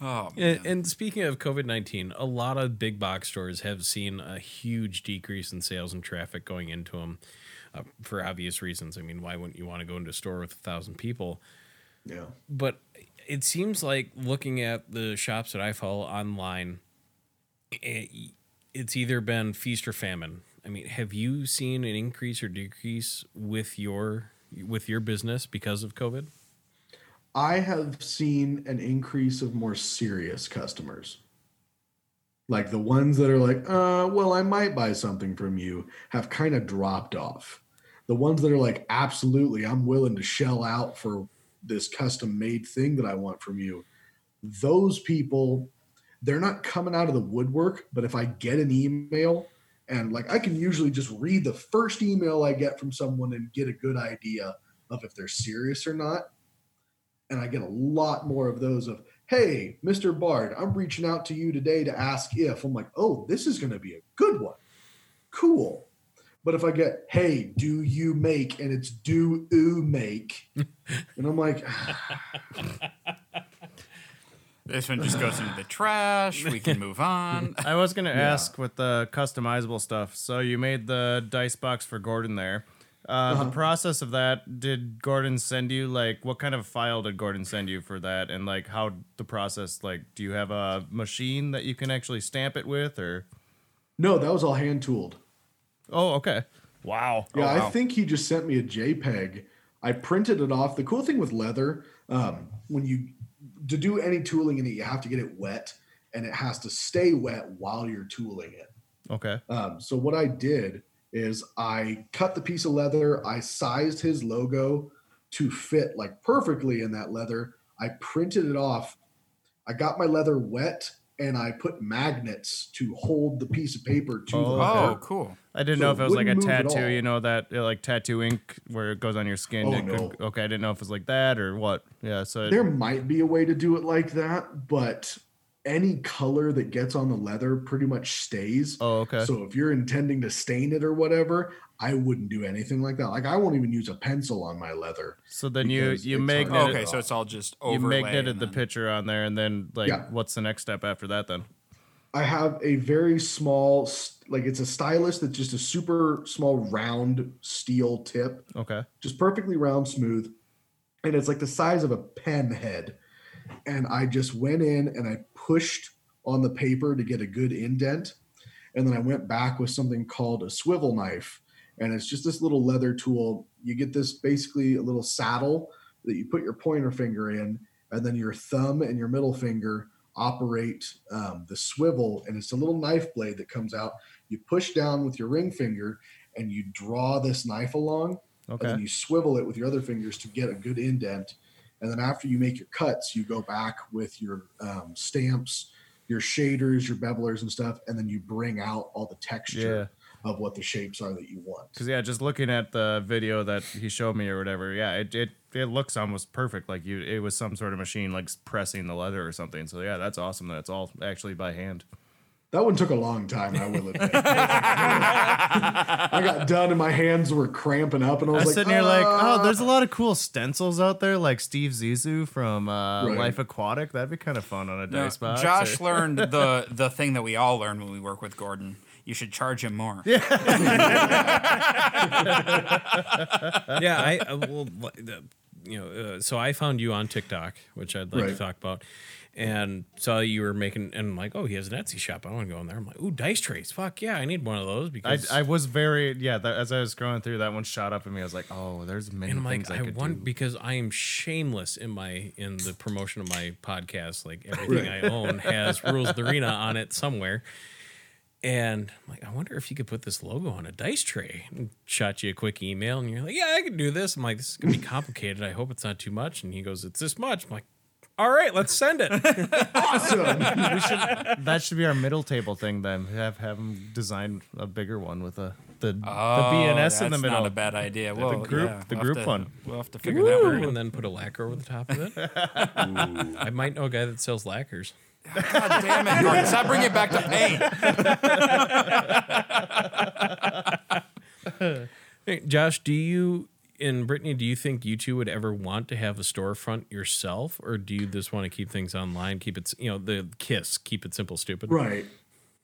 oh, man. And, and speaking of COVID 19, a lot of big box stores have seen a huge decrease in sales and traffic going into them uh, for obvious reasons. I mean, why wouldn't you want to go into a store with a thousand people? Yeah. But it seems like looking at the shops that I follow online, it, it's either been feast or famine. I mean, have you seen an increase or decrease with your with your business because of COVID? I have seen an increase of more serious customers. Like the ones that are like, uh, well, I might buy something from you have kind of dropped off. The ones that are like, absolutely, I'm willing to shell out for this custom made thing that I want from you. Those people, they're not coming out of the woodwork, but if I get an email and like I can usually just read the first email I get from someone and get a good idea of if they're serious or not and I get a lot more of those of, hey, Mr. Bard, I'm reaching out to you today to ask if. I'm like, oh, this is going to be a good one. Cool. But if I get, hey, do you make, and it's do oo make, and I'm like, this one just goes into the trash. We can move on. I was gonna ask with the customizable stuff. So you made the dice box for Gordon there. Uh, The process of that, did Gordon send you like what kind of file did Gordon send you for that, and like how the process? Like, do you have a machine that you can actually stamp it with, or? no, that was all hand tooled. Oh, okay. Wow. Yeah, wow. I think he just sent me a JPEG. I printed it off. The cool thing with leather, um, when you to do any tooling in it, you have to get it wet, and it has to stay wet while you're tooling it. Okay. Um, so what I did is I cut the piece of leather, I sized his logo to fit like perfectly in that leather. I printed it off. I got my leather wet and I put magnets to hold the piece of paper to the Oh, leather. Oh, cool. I didn't So know if it was like a wouldn't move at tattoo, you know, that uh, like tattoo ink where it goes on your skin. Oh, it could- no. okay, I didn't know if it was like that or what. Yeah, so it- There might be a way to do it like that, but any color that gets on the leather pretty much stays. oh, okay. So if you're intending to stain it or whatever, I wouldn't do anything like that. Like I won't even use a pencil on my leather. So then you you it's magneted hard. okay, so it's all just you overlay. magneted and the picture on there, and then like, Yeah. what's the next step after that? Then I have a very small, s- like it's a stylus that's just a super small round steel tip, okay, just perfectly round, smooth, and it's like the size of a pen head. And I just went in and I pushed on the paper to get a good indent, and then I went back with something called a swivel knife, and it's just this little leather tool. You get this basically a little saddle that you put your pointer finger in, and then your thumb and your middle finger operate um, the swivel, and it's a little knife blade that comes out. You push down with your ring finger, and you draw this knife along, and okay, then you swivel it with your other fingers to get a good indent. And then after you make your cuts, you go back with your um, stamps, your shaders, your bevelers, and stuff, and then you bring out all the texture of what the shapes are that you want. Because yeah, just looking at the video that he showed me or whatever, yeah, it, it it looks almost perfect. Like you, it was some sort of machine like pressing the leather or something. So yeah, that's awesome. That it's all actually by hand. That one took a long time, I will admit. I got done and my hands were cramping up, and I I was was like, sitting here like, oh, "Ah." there's a lot of cool stencils out there, like Steve Zissou from uh, Right. Life Aquatic. That'd be kind of fun on a No, dice box. Josh or- learned the the thing that we all learn when we work with Gordon. You should charge him more. yeah, yeah. I uh, well, you know, uh, so I found you on TikTok, which I'd like to talk about, and saw you were making, and I'm like, oh, he has an Etsy shop. I want to go in there. I'm like, ooh, dice trays. Fuck yeah, I need one of those because I was very yeah. That, as I was scrolling through, that one shot up at me. I was like, oh, there's many and I'm things like, I I could want do. because I am shameless in my in the promotion of my podcast. Like everything I own has Rules of the Arena on it somewhere. And I'm like, I wonder if you could put this logo on a dice tray. And shot you a quick email, and you're like, Yeah, I can do this. I'm like, This is gonna be complicated. I hope it's not too much. And he goes, It's this much. I'm like, All right, let's send it. awesome. that should be our middle table thing. Then have have him design a bigger one with a the Oh, the BNS in the middle. Not a bad idea. Well, group- yeah, the we'll group have to- one. We'll have to figure that one. and then put a lacquer over the top of it. I might know a guy that sells lacquers. God damn it, Gordon! Stop bringing it back to paint. Hey, Josh, do you and Brittany, do you think you two would ever want to have a storefront yourself, or do you just want to keep things online, keep it, you know, the kiss, keep it simple, stupid? Right.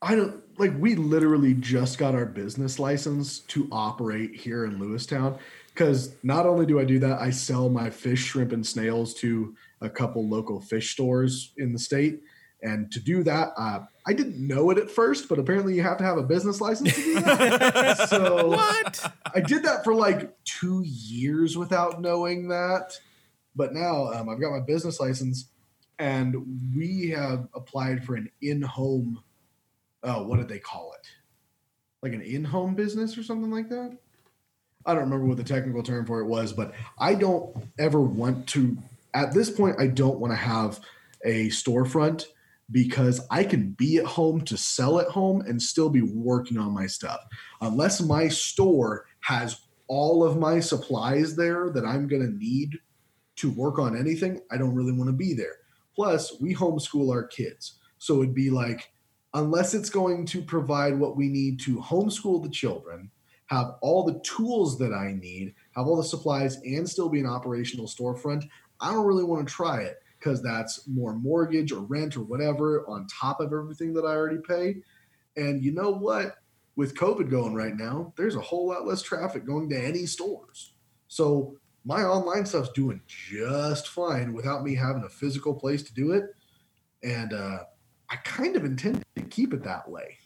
I don't like we literally just got our business license to operate here in Lewistown because not only do I do that, I sell my fish, shrimp, and snails to a couple local fish stores in the state. And to do that, uh, I didn't know it at first, but apparently you have to have a business license to do that. so What? I did that for like two years without knowing that. But now um, I've got my business license and we have applied for an in home, uh, what did they call it? Like an in home business or something like that? I don't remember what the technical term for it was, but I don't ever want to, at this point, I don't want to have a storefront because I can be at home to sell at home and still be working on my stuff. Unless my store has all of my supplies there that I'm going to need to work on anything, I don't really want to be there. Plus, we homeschool our kids. So it'd be like, unless it's going to provide what we need to homeschool the children, have all the tools that I need, have all the supplies, and still be an operational storefront, I don't really want to try it because that's more mortgage or rent or whatever on top of everything that I already pay. And you know what? With COVID going right now, there's a whole lot less traffic going to any stores. So my online stuff's doing just fine without me having a physical place to do it. And uh, I kind of intend to keep it that way.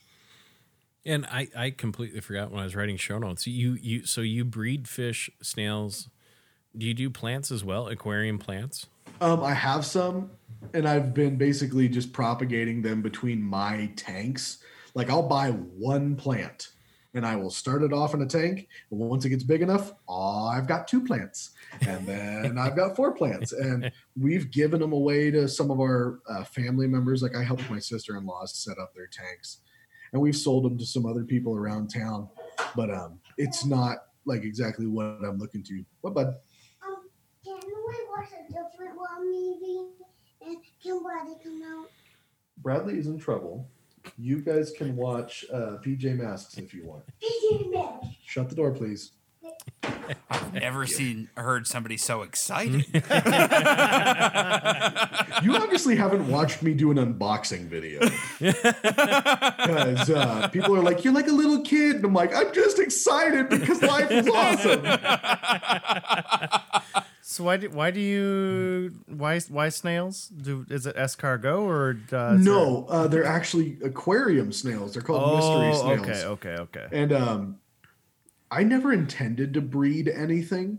And I, I completely forgot when I was writing show notes. You, you, so you breed fish, snails. Do you do plants as well? Aquarium plants? Um, I have some, and I've been basically just propagating them between my tanks. Like I'll buy one plant, and I will start it off in a tank. And once it gets big enough, oh, I've got two plants, and then I've got four plants. And we've given them away to some of our uh, family members. Like I helped my sister-in-laws set up their tanks, and we've sold them to some other people around town. But um, it's not like exactly what I'm looking to. What, bud? Can we watch a different one maybe? And can Buddy come out? Bradley is in trouble. You guys can watch uh, PJ Masks if you want. PJ Masks. Shut the door, please. I've never seen heard somebody so excited. You obviously haven't watched me do an unboxing video. Because uh, people are like, you're like a little kid. And I'm like, I'm just excited because life is awesome. So why do why do you why why snails? Do is it escargot or uh, No, uh, they're actually aquarium snails. They're there- called mystery Oh, snails. okay, okay, okay. And um, I never intended to breed anything.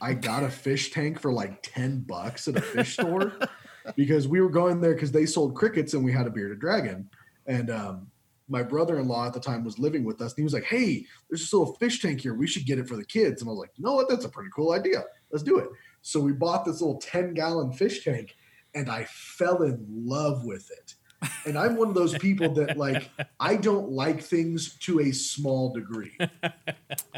I got a fish tank for like 10 bucks at a fish store because we were going there because they sold crickets and we had a bearded dragon. And um, my brother in law at the time was living with us and he was like, Hey, there's this little fish tank here. We should get it for the kids. And I was like, You know what? That's a pretty cool idea. Let's do it. So we bought this little 10 gallon fish tank and I fell in love with it. And I'm one of those people that like I don't like things to a small degree. I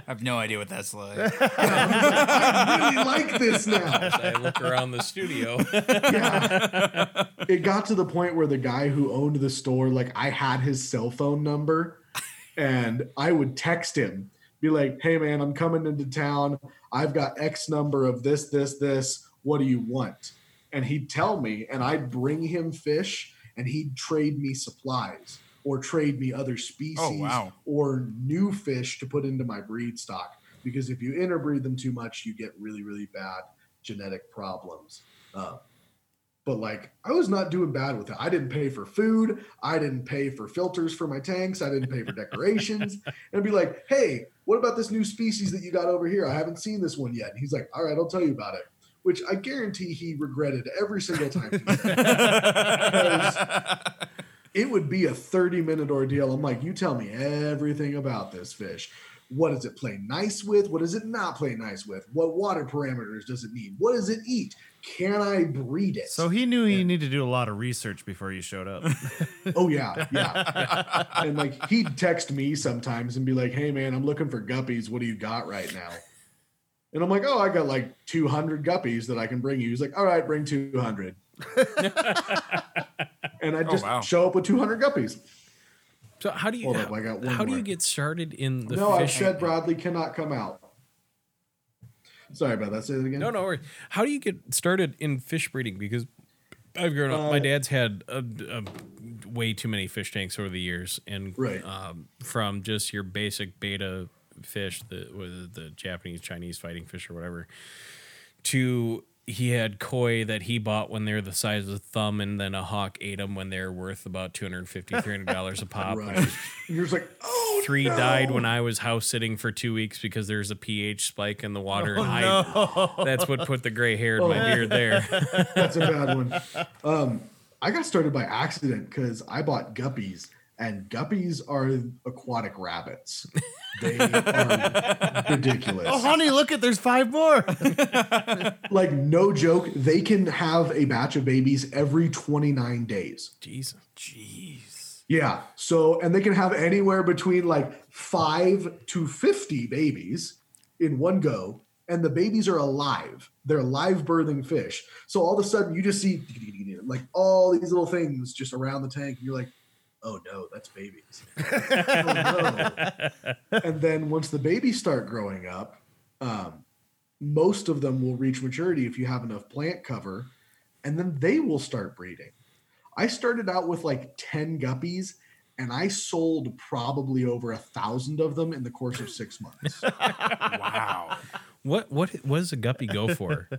have no idea what that's like. I really like this now. I look around the studio. Yeah. It got to the point where the guy who owned the store, like I had his cell phone number and I would text him, be like, hey man, I'm coming into town. I've got X number of this, this, this. What do you want? And he'd tell me, and I'd bring him fish and he'd trade me supplies or trade me other species Oh, wow. or new fish to put into my breed stock. Because if you interbreed them too much, you get really, really bad genetic problems. Uh, but like I was not doing bad with it. I didn't pay for food. I didn't pay for filters for my tanks. I didn't pay for decorations. and be like, hey, what about this new species that you got over here? I haven't seen this one yet. And he's like, all right, I'll tell you about it. Which I guarantee he regretted every single time. it would be a 30 minute ordeal. I'm like, you tell me everything about this fish. What does it play nice with? What does it not play nice with? What water parameters does it need? What does it eat? Can I breed it? So he knew he needed to do a lot of research before you showed up. Oh yeah, yeah. and like he'd text me sometimes and be like, "Hey man, I'm looking for guppies. What do you got right now?" And I'm like, "Oh, I got like 200 guppies that I can bring you." He's like, "All right, bring 200." and I Oh, just wow. show up with 200 guppies. So how do you Hold how, up, I got one how do you get started in the no, I fish? said Bradley cannot come out. Sorry about that. Say it again. No, no worries. How do you get started in fish breeding? Because I've grown up. my Uh, dad's had a, a way too many fish tanks over the years, and Right. um, from just your basic betta fish, the with the Japanese, Chinese fighting fish or whatever, to he had koi that he bought when they're the size of a thumb, and then a hawk ate them when they're worth about 250 dollars a pop. Right. And you're just like, oh, Three no. died when I was house sitting for two weeks because there's a pH spike in the water, and I, no. that's what put the gray hair in Oh. my beard there. That's a bad one. Um, I got started by accident because I bought guppies, and guppies are aquatic rabbits. They are ridiculous. oh, honey, look at there's five more. Like no joke, they can have a batch of babies every 29 days. Jeez. Jeez. Yeah. So, and they can have anywhere between like five to 50 babies in one go. And the babies are alive. They're live birthing fish. So all of a sudden you just see like all these little things just around the tank. And you're like, oh no, that's babies. oh, no. And then once the babies start growing up, um, most of them will reach maturity if you have enough plant cover. And then they will start breeding. I started out with like 10 guppies and I sold probably over a thousand of them in the course of six months. Wow. What what what does a guppy go for?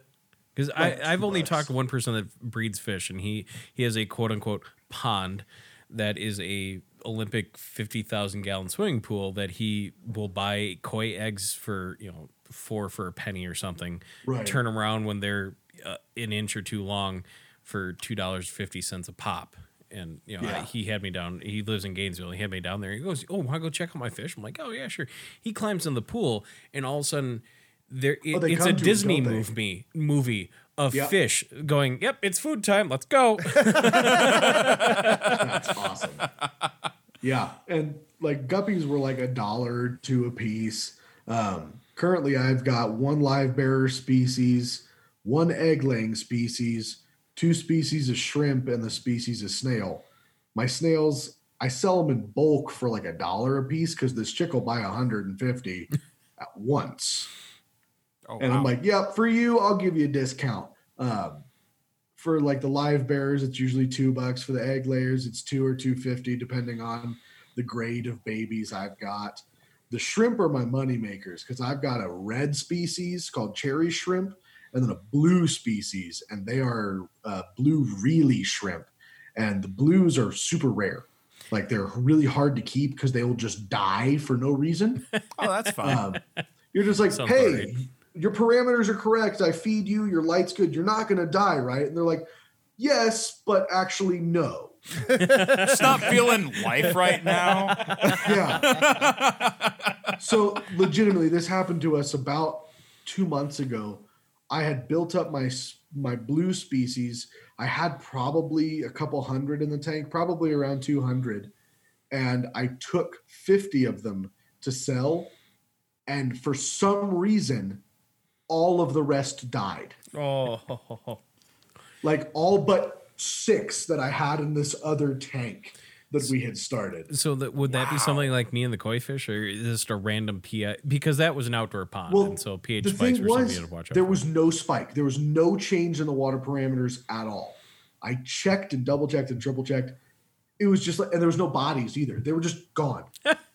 Because I Like I've only bucks. talked to one person that breeds fish, and he he has a quote unquote pond that is a Olympic fifty thousand gallon swimming pool that he will buy koi eggs for you know four for a penny or something. Right. Turn around when they're uh, an inch or two long for two dollars fifty cents a pop. And you know, I, he had me down. He lives in Gainesville. He had me down there. He goes, "Oh, want to go check out my fish?" I'm like, "Oh yeah, sure." He climbs in the pool, and all of a sudden, there it, Oh, it's a Disney movie movie of Yep. fish going. Yep, it's food time. Let's go. That's awesome. Yeah. And like guppies were like a dollar or two a piece. Um, currently, I've got one live bearer species, one egg laying species, two species of shrimp, and the species of snail. My snails, I sell them in bulk for like a dollar a piece because this chick will buy 150 at once. Oh, And wow. I'm like, yep, for you, I'll give you a discount. Um, for like the live bearers, it's usually two bucks. For the egg layers, it's two or two fifty, depending on the grade of babies I've got. The shrimp are my money makers because I've got a red species called cherry shrimp, and then a blue species, and they are uh, blue really shrimp. And the blues are super rare. Like they're really hard to keep because they will just die for no reason. oh, that's fine. Um, you're just like, Sounds hey. Your parameters are correct. I feed you, your light's good. You're not going to die, right? And they're like, yes, but actually, no. Stop feeling life right now. Yeah. so, legitimately, this happened to us about two months ago. I had built up my my blue species. I had probably a couple hundred in the tank, probably around 200, and I took 50 of them to sell, and for some reason, all of the rest died. Oh, Like all but six that I had in this other tank that we had started. So that would that be something like me and the koi fish, or is this just a random PI? Because that was an outdoor pond, and so pH spikes were something was, you had to watch out. there for. was no spike. There was no change in the water parameters at all. I checked and double checked and triple checked. It was just like, and there was no bodies either. They were just gone.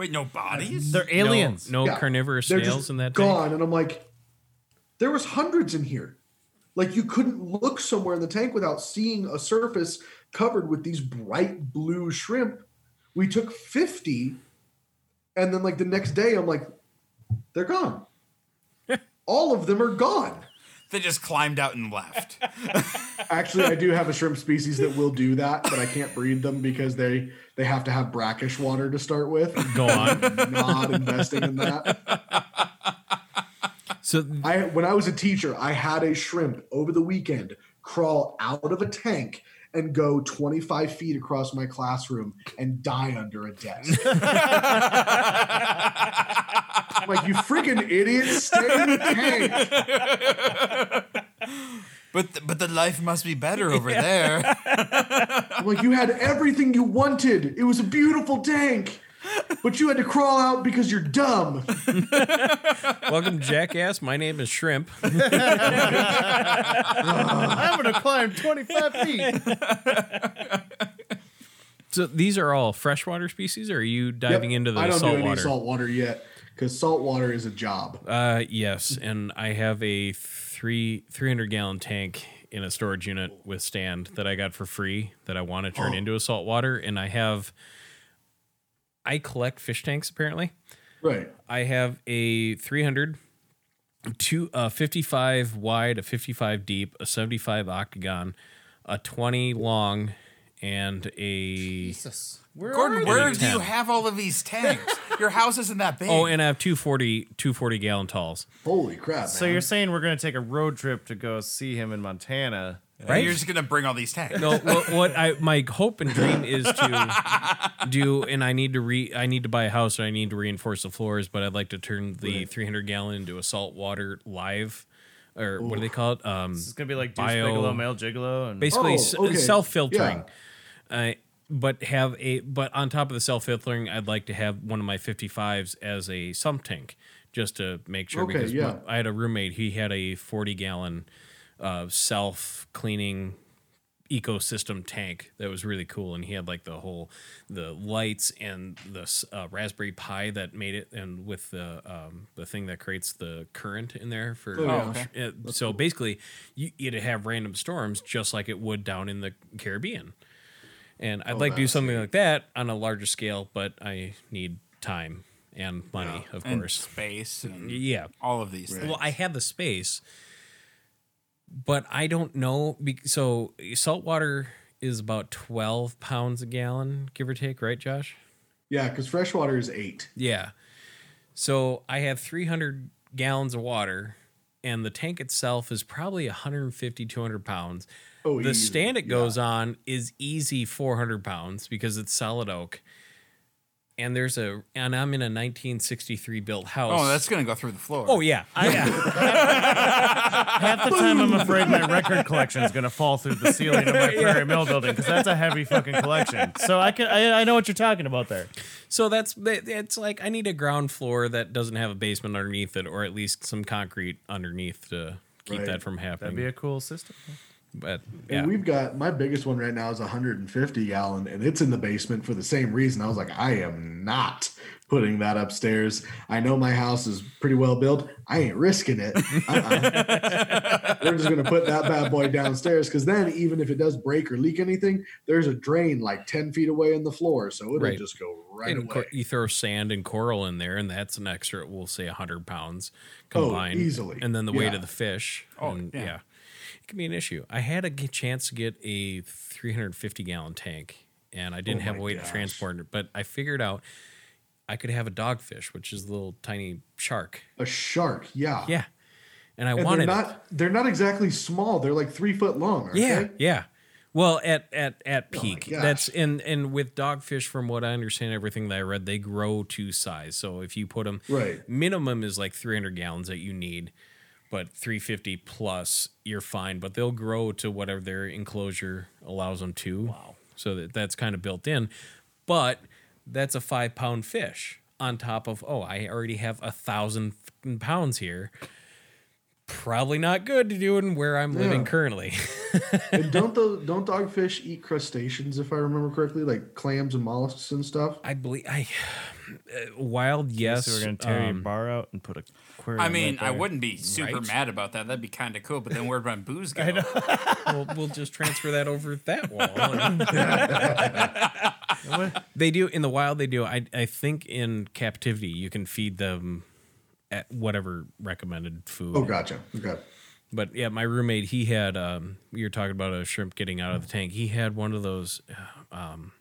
Wait, no bodies? they're aliens. No, no Yeah. carnivorous They're snails just in that tank. gone. And I'm like, there was hundreds in here. Like you couldn't look somewhere in the tank without seeing a surface covered with these bright blue shrimp. We took 50, and then like the next day, I'm like, they're gone. All of them are gone. They just climbed out and left. Actually, I do have a shrimp species that will do that, but I can't breed them because they they have to have brackish water to start with. Go on. Not investing in that. So I when I was a teacher, I had a shrimp over the weekend crawl out of a tank and go 25 feet across my classroom and die under a desk. I'm like, you freaking idiot, stay in the tank. But th- but the life must be better over there. I'm like, you had everything you wanted. It was a beautiful tank. But you had to crawl out because you're dumb. welcome, jackass. My name is Shrimp. I'm gonna climb 25 feet. So these are all freshwater species, or are you diving Yep, into the I don't do any saltwater? salt water yet because salt water is a job. Uh, yes, and I have a three three hundred gallon tank in a storage unit with stand that I got for free that I want to turn into a salt water, and I have. I collect fish tanks apparently. Right. I have a 300, two, uh, 55 wide, a 55 deep, a 75 octagon, a 20 long, and a. Where Gordon, where do you have all of these tanks? Your house isn't that big. Oh, and I have two 40, two 40 gallon talls. Holy crap. So man. you're saying we're gonna take a road trip to go see him in Montana? And You're just gonna bring all these tanks. No, what, what I my hope and dream is to do, and I need to re I need to buy a house, and I need to reinforce the floors, but I'd like to turn the 300 gallon into a saltwater live, or what do they call it? Um, It's gonna be like Deuce Bio- Bigalow, male gigolo, and basically Oh, okay. self filtering. Uh, but have a but on top of the self filtering, I'd like to have one of my 55s as a sump tank just to make sure Okay, because yeah. I had a roommate, he had a 40 gallon uh, self cleaning ecosystem tank that was really cool and he had like the whole the lights and the uh, raspberry pi that made it and with the um, the thing that creates the current in there for Oh, yeah. uh, sh- uh, so basically you it'd have random storms just like it would down in the caribbean and i'd Oh, like to do that's something like that on a larger scale but i need time and money of and course space and yeah all of these things. well, I have the space, but I don't know. be- So saltwater is about twelve pounds a gallon, give or take, right, Josh? Yeah, because freshwater is eight. Yeah. So I have three hundred gallons of water, and the tank itself is probably 150, 200 pounds. Oh, the easy. stand it Yeah. goes on is easy 400 pounds because it's solid oak. And there's a, and I'm in a 1963 built house. oh, that's gonna go through the floor. oh yeah, yeah. half the time I'm afraid my record collection is gonna fall through the ceiling of my Prairie Mill building because that's a heavy fucking collection. So I can I, I know what you're talking about there. So that's it's like I need a ground floor that doesn't have a basement underneath it, or at least some concrete underneath to keep Right. that from happening. That'd be a cool system. But And we've got my biggest one right now is 150 gallon, and it's in the basement for the same reason. I was like, I am not putting that upstairs. I know my house is pretty well built. I ain't risking it. Uh-uh. We're just gonna put that bad boy downstairs because then, even if it does break or leak anything, there's a drain like 10 feet away in the floor, so it'll Right. just go right and away. cor- you throw sand and coral in there, and that's an extra, we'll say, hundred pounds Oh, combined, easily. and then the weight Yeah. of the fish. Oh, and, yeah. yeah. It can be an issue. I had a chance to get a 350 gallon tank, and I didn't Oh have a way gosh. to transport it, but I figured out I could have a dogfish, which is a little tiny shark. a shark, yeah. Yeah. and I And wanted they're it. not they're not exactly small. They're like three foot long, Yeah, they? yeah. Well, at at at Oh peak, gosh. that's and and with dogfish, from what I understand, everything that I read, they grow to size. So if you put them, Right. minimum is like 300 gallons that you need, but 350 plus, you're fine. But they'll grow to whatever their enclosure allows them to. Wow. So that that's kind of built in, but that's a five pound fish on top of oh, I already have a thousand fucking pounds here. Probably not good to do in where I'm living currently. And don't the don't dogfish eat crustaceans if I remember correctly, like clams and mollusks and stuff? I believe I uh, wild yes. So we're gonna tear your um, bar out and put a aquarium. I mean, right I wouldn't be super Right. mad about that. That'd be kind of cool. But then where'd my booze go? we'll, we'll just transfer that over that wall. they do in the wild. They do. I I think in captivity you can feed them at whatever recommended food. Oh, gotcha. Okay. But yeah, my roommate, he had. Um, you were talking about a shrimp getting out of the tank. He had one of those. Um,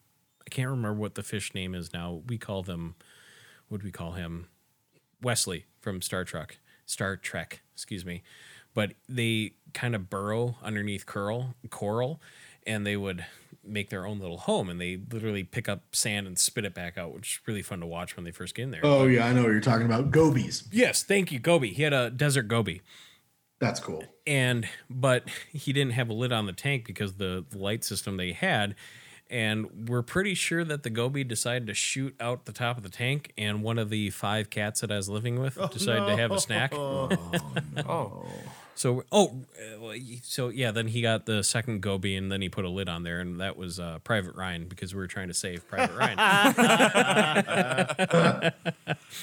I can't remember what the fish name is now. We call them. What do we call him? Wesley from Star Trek. Star Trek, excuse me. But they kind of burrow underneath coral, coral, and they would make their own little home. And they literally pick up sand and spit it back out, which is really fun to watch when they first get in there. Oh yeah, I know what you're talking about. Gobies. yes, thank you, Goby. He had a desert goby That's cool. and but he didn't have a lid on the tank because the light system they had and we're pretty sure that the goby decided to shoot out the top of the tank and one of the five cats that i was living with oh, decided to have a snack. Oh, so oh uh, so yeah then he got the second Goby, and then he put a lid on there and that was uh, private ryan because we were trying to save private ryan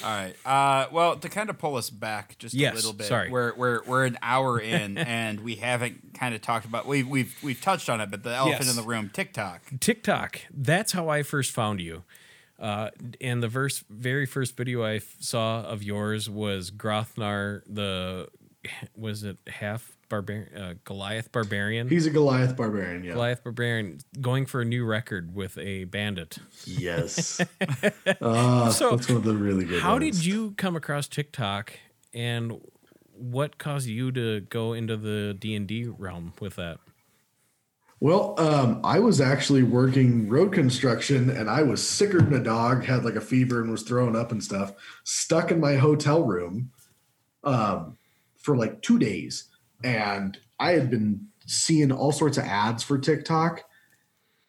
all right. Uh, well, to kind of pull us back just Yes, a little bit, sorry. we're we're we're an hour in, and we haven't kind of talked about we've we've we've touched on it, but the elephant Yes. in the room, TikTok. TikTok. That's how I first found you. Uh, and the verse, very first video I f- saw of yours was Grothnar, the was it half barbarian, uh, Goliath barbarian, He's a Goliath barbarian. Yeah. Goliath barbarian, going for a new record with a bandit. Yes. uh, So, that's one of the really good. How ones. did you come across TikTok, and what caused you to go into the D and D realm with that? Well, um, I was actually working road construction and I was sicker than a dog, had like a fever and was throwing up and stuff, stuck in my hotel room um, for like two days. And I had been seeing all sorts of ads for TikTok.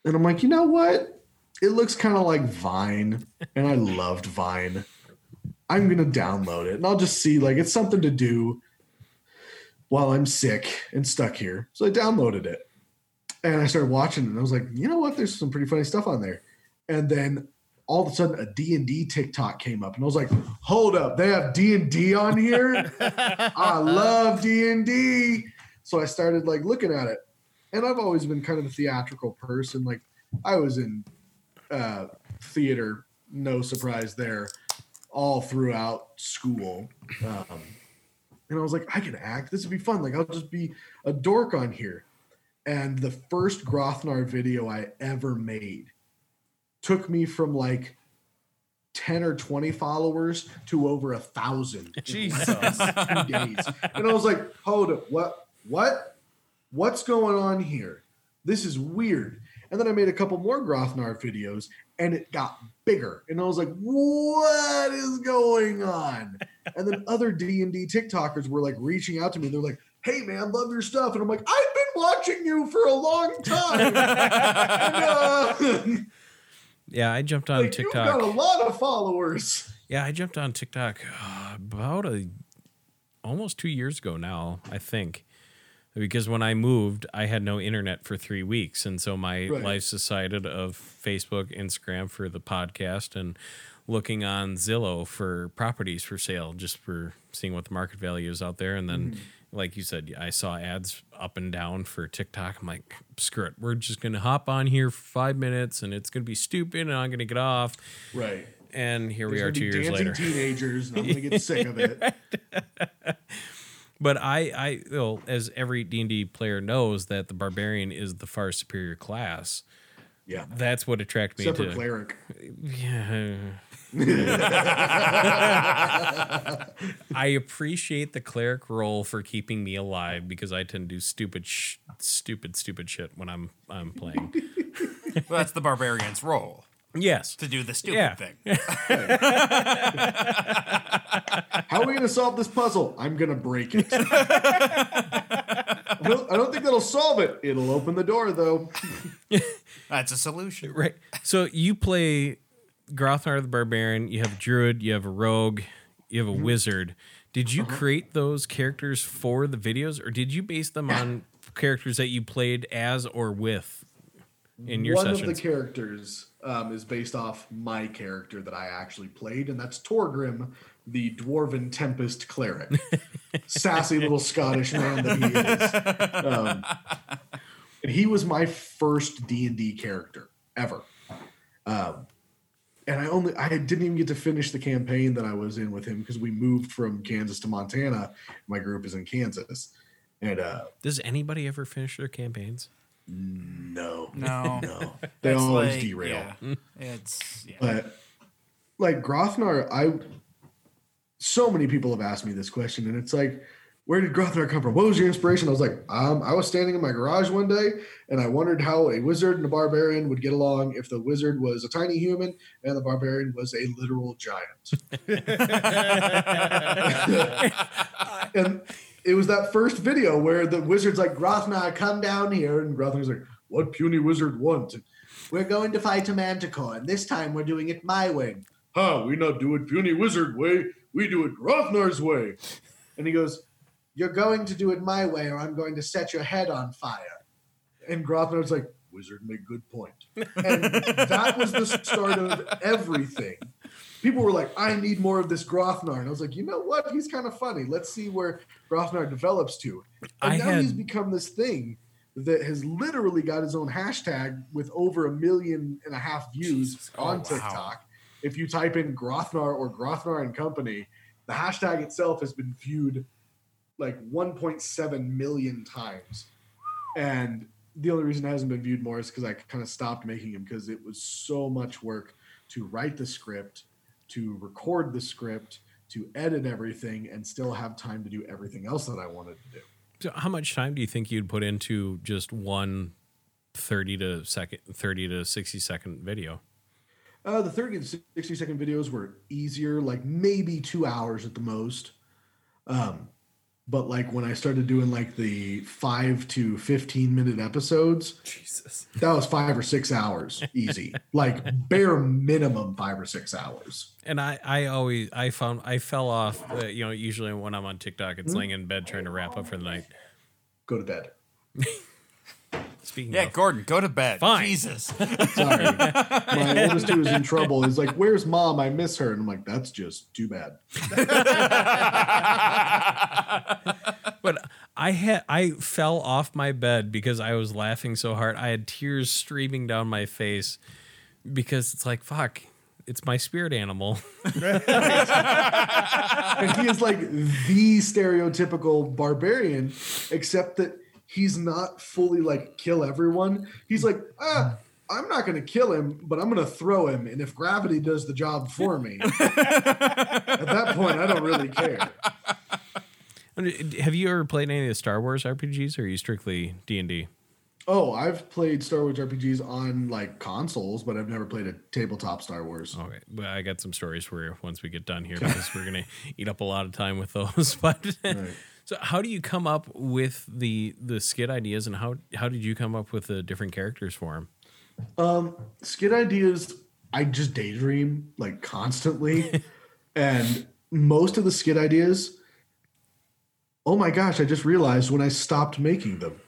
And I'm like, you know what? It looks kind of like Vine. And I loved Vine. I'm going to download it and I'll just see, like, it's something to do while I'm sick and stuck here. So I downloaded it and I started watching it and I was like, you know what? There's some pretty funny stuff on there. And then all of a sudden a D&D TikTok came up and I was like, hold up, they have D&D on here? I love D&D. So I started like looking at it. And I've always been kind of a theatrical person. Like I was in uh, theater, no surprise there, all throughout school. Um, and I was like, I can act. This would be fun. Like I'll just be a dork on here and the first Grothnar video I ever made took me from like 10 or 20 followers to over a thousand Jesus. two days. And I was like, hold up, what what what's going on here? This is weird. And then I made a couple more Grothnar videos and it got bigger. And I was like, what is going on? And then other D&D TikTokers were like reaching out to me. They're like, hey man, love your stuff. And I'm like, I've been watching you for a long time. And, uh, Yeah, I jumped on like, you've got a lot of followers. Yeah, I jumped on TikTok uh, about a almost two years ago now, I think. Because when I moved, I had no internet for three weeks, and so my Right. life decided of Facebook, Instagram for the podcast, and looking on Zillow for properties for sale, just for seeing what the market value is out there. And then, like you said, I saw ads up and down for TikTok. I'm like, screw it, we're just gonna hop on here for five minutes, and it's gonna be stupid, and I'm gonna get off. Right. And here we are two years later. teenagers, and I'm gonna get sick of it. But I, I, well, as every D and D player knows, that the barbarian is the far superior class. Yeah. That's what attracted me Except to. cleric. Yeah. I appreciate the cleric role for keeping me alive because I tend to do stupid, sh- stupid, stupid shit when I'm I'm playing. Well, that's the barbarian's role yes. to do the stupid Yeah. thing. How are we going to solve this puzzle? I'm going to break it. I don't, I don't think that'll solve it. It'll open the door, though. That's a solution. Right. So you play Grothnar the Barbarian, you have a druid, you have a rogue, you have a wizard. Did you create those characters for the videos or did you base them on characters that you played as or with in your One sessions? of the characters um, is based off my character that I actually played, and that's Torgrim, the dwarven tempest cleric. Sassy little Scottish man that he is. Um, and he was my first D and D character ever. Um, and I only I didn't even get to finish the campaign that I was in with him because we moved from Kansas to Montana. My group is in Kansas, and uh, Does anybody ever finish their campaigns? no, No. no, they It's always like- derail. Yeah. It's yeah. But like Grothnar, I so many people have asked me this question, and it's like, where did Grothnar come from? What was your inspiration? I was like, um, I was standing in my garage one day, and I wondered how a wizard and a barbarian would get along if the wizard was a tiny human and the barbarian was a literal giant. and it was that first video where the wizard's like, Grothnar, come down here, and Grothnar's like, what puny wizard want? We're going to fight a manticore, and this time we're doing it my way. Huh, we not do it puny wizard way, we do it Grothnar's way. And he goes, You're going to do it my way, or I'm going to set your head on fire. And Grothnar's like, Wizard make good point. And that was the start of everything. People were like, I need more of this Grothnar. And I was like, you know what? He's kind of funny. Let's see where Grothnar develops to. And I now had- he's become this thing that has literally got his own hashtag with over a million and a half views Oh, on wow. TikTok. If you type in Grothnar or Grothnar and Company, the hashtag itself has been viewed like 1.7 million times. And the only reason it hasn't been viewed more is because I kind of stopped making them because it was so much work to write the script, to record the script, to edit everything, and still have time to do everything else that I wanted to do. So how much time do you think you'd put into just one 30 to second 30 to 60 second video? Uh, the 30 to 60 second videos were easier, like maybe two hours at the most. Um, but like when I started doing like the five to 15 minute episodes, Jesus. that was five or six hours easy, like bare minimum five or six hours. And I, I always, I found, I fell off. Uh, you know, usually when I'm on TikTok, it's laying in bed trying to wrap up for the night. Go to bed. Speaking Yeah, of, Gordon, go to bed. Fine. Jesus. Sorry. My oldest two is in trouble. He's like, Where's mom? I miss her. And I'm like, That's just too bad. but I had, I fell off my bed because I was laughing so hard. I had tears streaming down my face because it's like, fuck, it's my spirit animal. and he is like the stereotypical barbarian, except that he's not fully like kill everyone. He's like, ah, I'm not going to kill him, but I'm going to throw him. And if gravity does the job for me, at that point, I don't really care. Have you ever played any of the Star Wars RPGs or are you strictly D&D? Oh, I've played Star Wars RPGs on like consoles, but I've never played a tabletop Star Wars. Okay, well, I got some stories for you once we get done here because we're gonna eat up a lot of time with those. But Right. So, how do you come up with the the skit ideas, and how how did you come up with the different characters for them? Um, skit ideas, I just daydream like constantly. and most of the skit ideas, oh my gosh, I just realized when I stopped making them.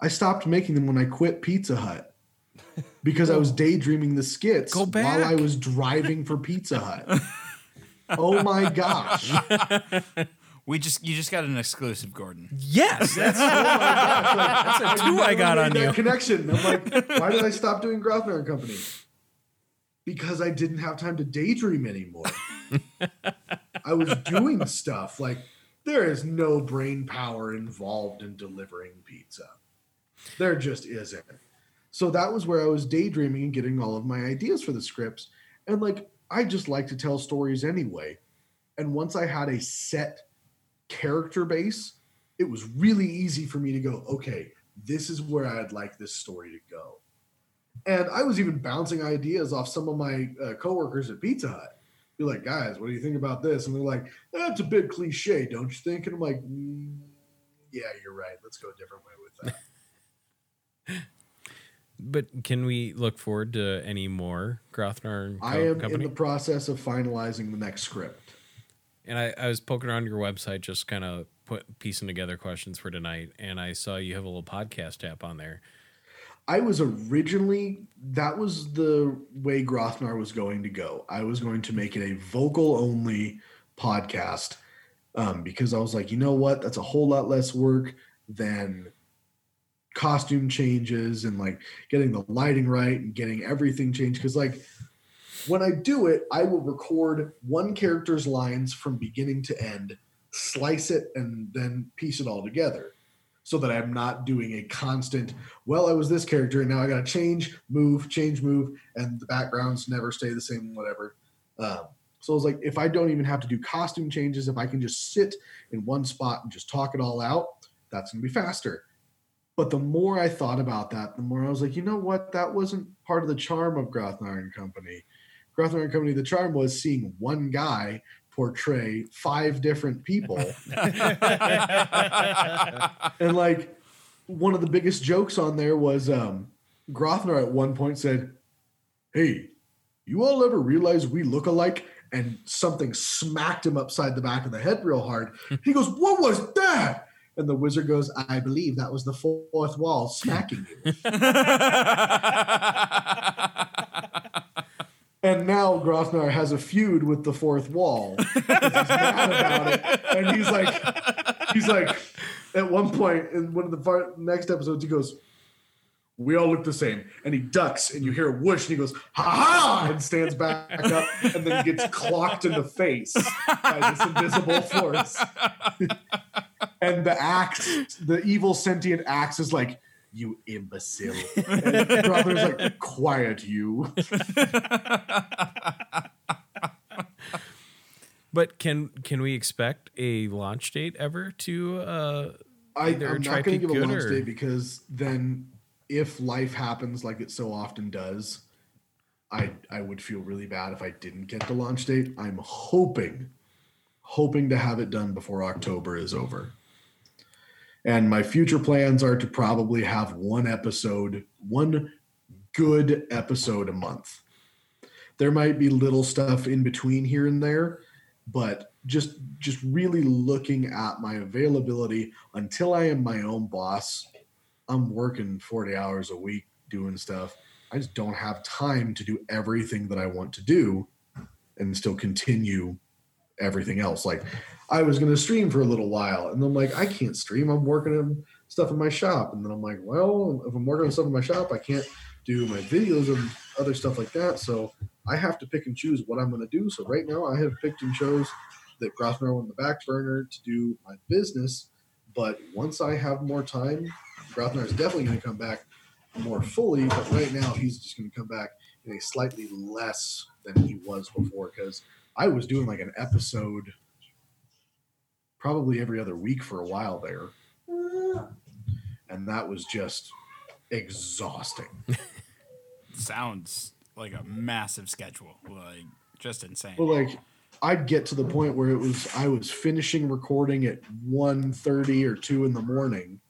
I stopped making them when I quit Pizza Hut because I was daydreaming the skits while I was driving for Pizza Hut. oh my gosh. We just you just got an exclusive, Gordon. Yes, that's That's a two I got on you. Connection. I'm like, why did I stop doing Grothnar and Company? Because I didn't have time to daydream anymore. I was doing stuff like there is no brain power involved in delivering pizza. There just isn't. So that was where I was daydreaming and getting all of my ideas for the scripts. And like I just like to tell stories anyway. And once I had a set character base, it was really easy for me to go, okay, this is where I'd like this story to go. And I was even bouncing ideas off some of my uh, coworkers at Pizza Hut. Be like, guys, what do you think about this? And they're like, that's a bit cliche, don't you think? And I'm like, mm, yeah, you're right. Let's go a different way with that. But can we look forward to any more Grothnar Co- I am Company? in the process of finalizing the next script. And I, I was poking around your website, just kind of put piecing together questions for tonight, and I saw you have a little podcast app on there. I was originally that was the way Grothnar was going to go. I was going to make it a vocal only podcast um, because I was like, you know what, that's a whole lot less work than costume changes and like getting the lighting right and getting everything changed. Because like when I do it, I will record one character's lines from beginning to end, slice it, and then piece it all together so that I'm not doing a constant, well, I was this character and now I got to change, move, change, move, and the backgrounds never stay the same, whatever. Um, so I was like, if I don't even have to do costume changes, if I can just sit in one spot and just talk it all out, that's going to be faster. But the more I thought about that, the more I was like, you know what? That wasn't part of the charm of Grothnar and Company. Grothnar and Company, the charm was seeing one guy portray five different people. and like one of the biggest jokes on there was um Grothnar at one point said, Hey, you all ever realize we look alike? And something smacked him upside the back of the head real hard. He goes, What was that? And the wizard goes, I believe that was the fourth wall smacking you. And now Grothnar has a feud with the fourth wall. He's mad about it. And he's like, he's like, at one point in one of the far, next episodes, he goes, We all look the same. And he ducks, and you hear a whoosh, and he goes, Ha ha! And stands back up, and then gets clocked in the face by this invisible force. and the axe, the evil sentient axe is like, You imbecile. And Grothnar's like, Quiet, you. But can can we expect a launch date ever to? Uh, I, I'm not going to give a launch or- date because then, if life happens like it so often does, I I would feel really bad if I didn't get the launch date. I'm hoping, hoping to have it done before October is over. And my future plans are to probably have one episode, one good episode a month. There might be little stuff in between here and there, but just just really looking at my availability until I am my own boss. I'm working 40 hours a week doing stuff. I just don't have time to do everything that I want to do and still continue everything else. Like I was going to stream for a little while and I'm like, I can't stream. I'm working on stuff in my shop. And then I'm like, well, if I'm working on stuff in my shop, I can't do my videos and other stuff like that. So I have to pick and choose what I'm going to do. So right now I have picked and chose that Grothnar on the back burner to do my business. But once I have more time, Grothnar is definitely going to come back more fully. But right now he's just going to come back in a slightly less than he was before because I was doing like an episode probably every other week for a while there. Uh. And that was just exhausting. Sounds like a massive schedule. Like just insane. Well, like I'd get to the point where it was I was finishing recording at 1.30 or 2 in the morning.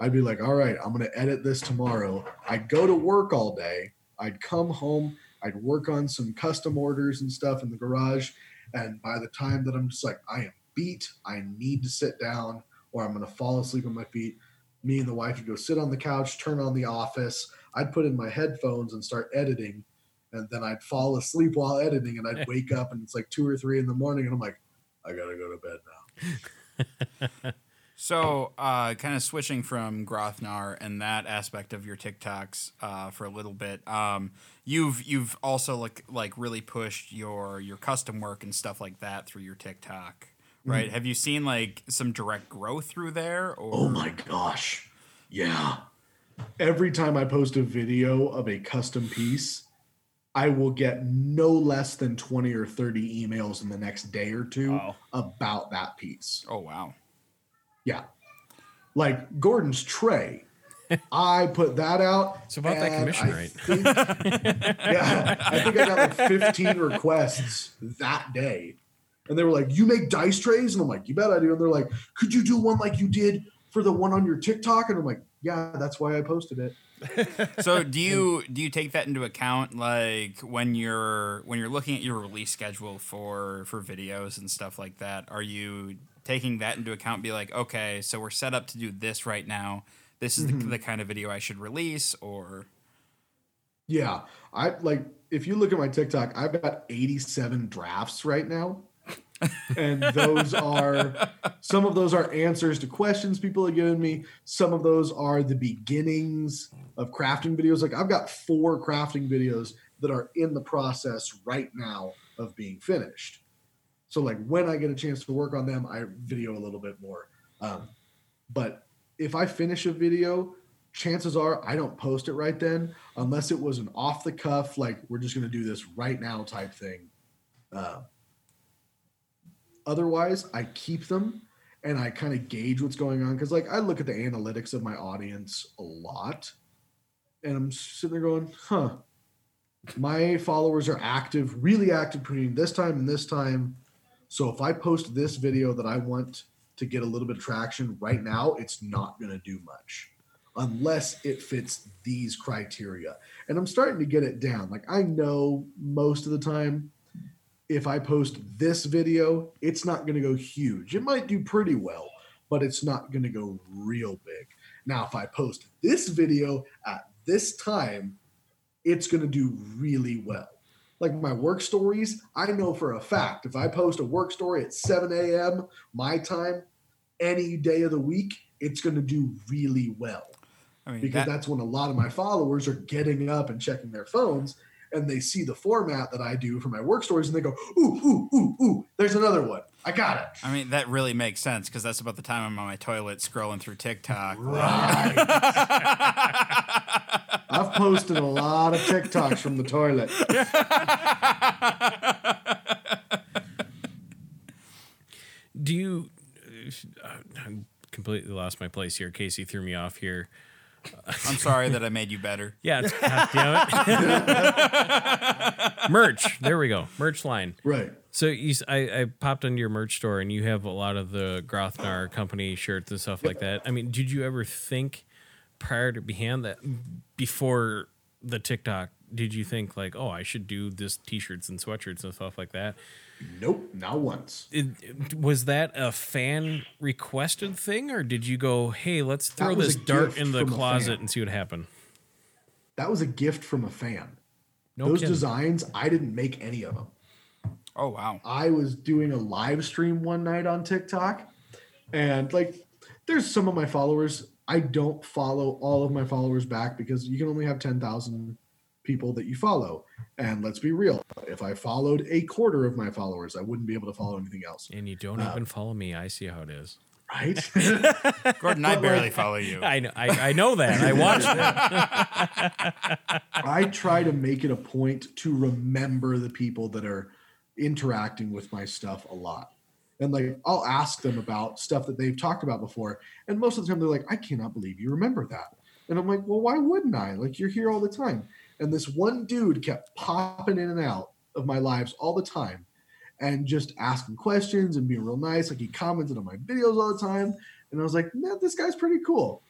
I'd be like, all right, I'm gonna edit this tomorrow. I'd go to work all day. I'd come home, I'd work on some custom orders and stuff in the garage. And by the time that I'm just like, I am beat, I need to sit down, or I'm gonna fall asleep on my feet. Me and the wife would go sit on the couch, turn on the office. I'd put in my headphones and start editing and then I'd fall asleep while editing, and I'd wake up, and it's like two or three in the morning, and I'm like, I gotta go to bed now. So, uh, kind of switching from Grothnar and that aspect of your TikToks uh, for a little bit. Um, you've you've also like like really pushed your your custom work and stuff like that through your TikTok, right? Mm-hmm. Have you seen like some direct growth through there? Or Oh my gosh, yeah. Every time I post a video of a custom piece, I will get no less than 20 or 30 emails in the next day or two Wow. about that piece. Oh wow. Yeah. Like Gordon's tray. I put that out. It's about that commission, I right? think- yeah. I think I got like 15 requests that day. And they were like, You make dice trays? And I'm like, You bet I do. And they're like, Could you do one like you did for the one on your TikTok? And I'm like, Yeah, that's why I posted it. So do you do you take that into account like when you're when you're looking at your release schedule for for videos and stuff like that? Are you taking that into account? Be like, okay, so we're set up to do this right now. This is the, mm-hmm. the kind of video I should release, or Yeah. I like if you look at my TikTok, I've got 87 drafts right now. And those are some of those are answers to questions people have given me. Some of those are the beginnings of crafting videos. Like I've got four crafting videos that are in the process right now of being finished. So like when I get a chance to work on them, I video a little bit more. Um, but if I finish a video, chances are I don't post it right then, unless it was an off the cuff, like we're just going to do this right now type thing. Uh, otherwise, I keep them and I kind of gauge what's going on because, like, I look at the analytics of my audience a lot, and I'm sitting there going, "Huh." My followers are active, really active between this time and this time. So if I post this video that I want to get a little bit of traction right now, it's not going to do much unless it fits these criteria. And I'm starting to get it down. Like I know most of the time if I post this video, it's not going to go huge. It might do pretty well, but it's not going to go real big. Now, if I post this video at this time, it's going to do really well. Like my work stories, I know for a fact if I post a work story at 7 a.m. my time, any day of the week, it's going to do really well I mean, because that- that's when a lot of my followers are getting up and checking their phones and they see the format that I do for my work stories and they go, ooh, ooh, ooh, ooh, there's another one. I got it. I mean, that really makes sense because that's about the time I'm on my toilet scrolling through TikTok. Right. I've posted a lot of TikToks from the toilet. Do you? Uh, I completely lost my place here. Casey threw me off here. I'm sorry that I made you better. Yeah, it's- God damn it. merch. There we go. Merch line. Right. So you, s- I, I popped into your merch store and you have a lot of the Grothnar company shirts and stuff like that. I mean, did you ever think prior to behind that before the TikTok? Did you think like, oh, I should do this T-shirts and sweatshirts and stuff like that? Nope, not once. It, it- was that a fan requested thing, or did you go, hey, let's throw this dart gift in the closet and see what happened? That was a gift from a fan. No Those kidding. designs, I didn't make any of them. Oh wow. I was doing a live stream one night on TikTok, and like, there's some of my followers. I don't follow all of my followers back because you can only have 10,000 people that you follow. And let's be real, if I followed a quarter of my followers, I wouldn't be able to follow anything else. And you don't even uh, follow me. I see how it is. Right? Gordon, I barely follow you. I know. I, I know that. I watched it. I try to make it a point to remember the people that are interacting with my stuff a lot. And like I'll ask them about stuff that they've talked about before. And most of the time they're like, I cannot believe you remember that. And I'm like, well, why wouldn't I? Like you're here all the time. And this one dude kept popping in and out of my lives all the time and just asking questions and being real nice. Like he commented on my videos all the time. And I was like, man, this guy's pretty cool.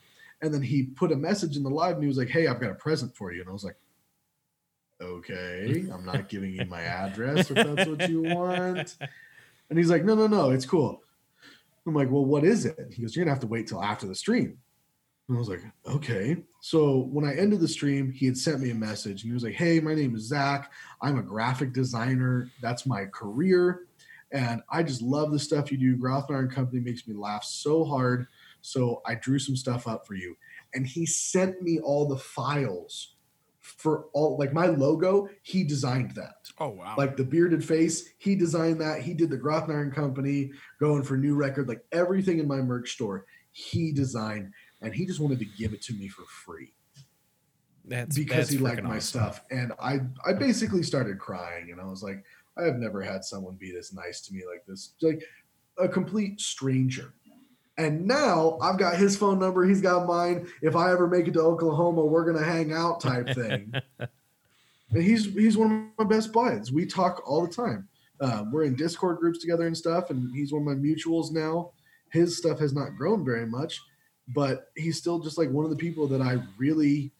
And then he put a message in the live and he was like, hey, I've got a present for you. And I was like, okay, I'm not giving you my address if that's what you want. And he's like, no, no, no, it's cool. I'm like, well, what is it? He goes, you're gonna have to wait till after the stream. And I was like, okay. So when I ended the stream, he had sent me a message and he was like, hey, my name is Zach. I'm a graphic designer. That's my career. And I just love the stuff you do. Grothnar and Company makes me laugh so hard. So I drew some stuff up for you. And he sent me all the files for all like my logo, he designed that. Oh wow. Like the bearded face, he designed that. He did the Grothnar and Company going for new record, like everything in my merch store, he designed, and he just wanted to give it to me for free. That's because that's he liked my awesome. stuff. And i i basically started crying and i was like i have never had someone be this nice to me like this. Like a complete stranger. And now i've got his phone number he's got mine. If i ever make it to oklahoma we're gonna hang out type thing. And he's he's one of my best buds. We talk all the time. Um, we're in discord groups together and stuff and he's one of my mutuals now. His stuff has not grown very much but he's still just like one of the people that i really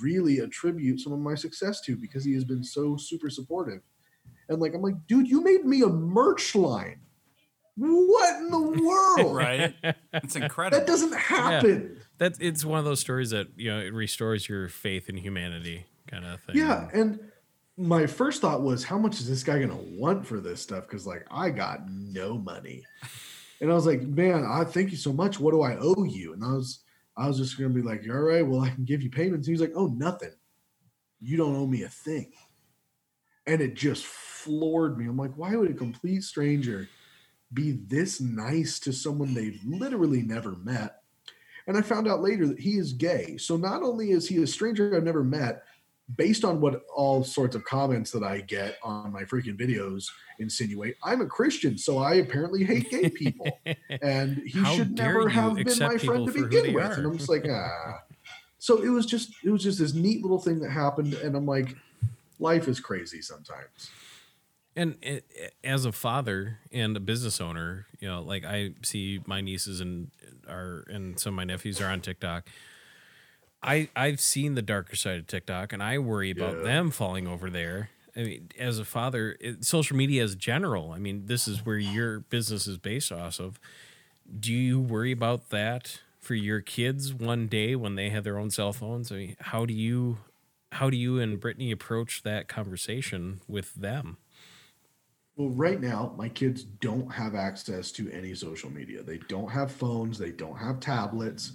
really attribute some of my success to because he has been so super supportive. And like I'm like, dude, you made me a merch line. What in the world? right? It's incredible. That doesn't happen. That it's one of those stories that you know it restores your faith in humanity, kind of thing. Yeah. And my first thought was, how much is this guy gonna want for this stuff? Because like I got no money. And I was like, man, I thank you so much. What do I owe you? And I was I was just gonna be like, all right, well, I can give you payments. He's like, oh, nothing. You don't owe me a thing. And it just floored me. I'm like, why would a complete stranger be this nice to someone they've literally never met? And I found out later that he is gay. So not only is he a stranger I've never met, based on what all sorts of comments that I get on my freaking videos insinuate, I'm a Christian, so I apparently hate gay people. and he should never have been my friend to begin with. are? And I'm just like, ah. So it was just it was just this neat little thing that happened, and I'm like, life is crazy sometimes. And it, as a father and a business owner, you know, like I see my nieces and are and some of my nephews are on TikTok. I I've seen the darker side of TikTok, and I worry about Yeah. them falling over there. I mean, as a father, it, social media as general. I mean, this is where your business is based off of. Do you worry about that for your kids one day when they have their own cell phones? I mean, how do you, how do you and Brittany approach that conversation with them? Well, right now, my kids don't have access to any social media. They don't have phones. They don't have tablets.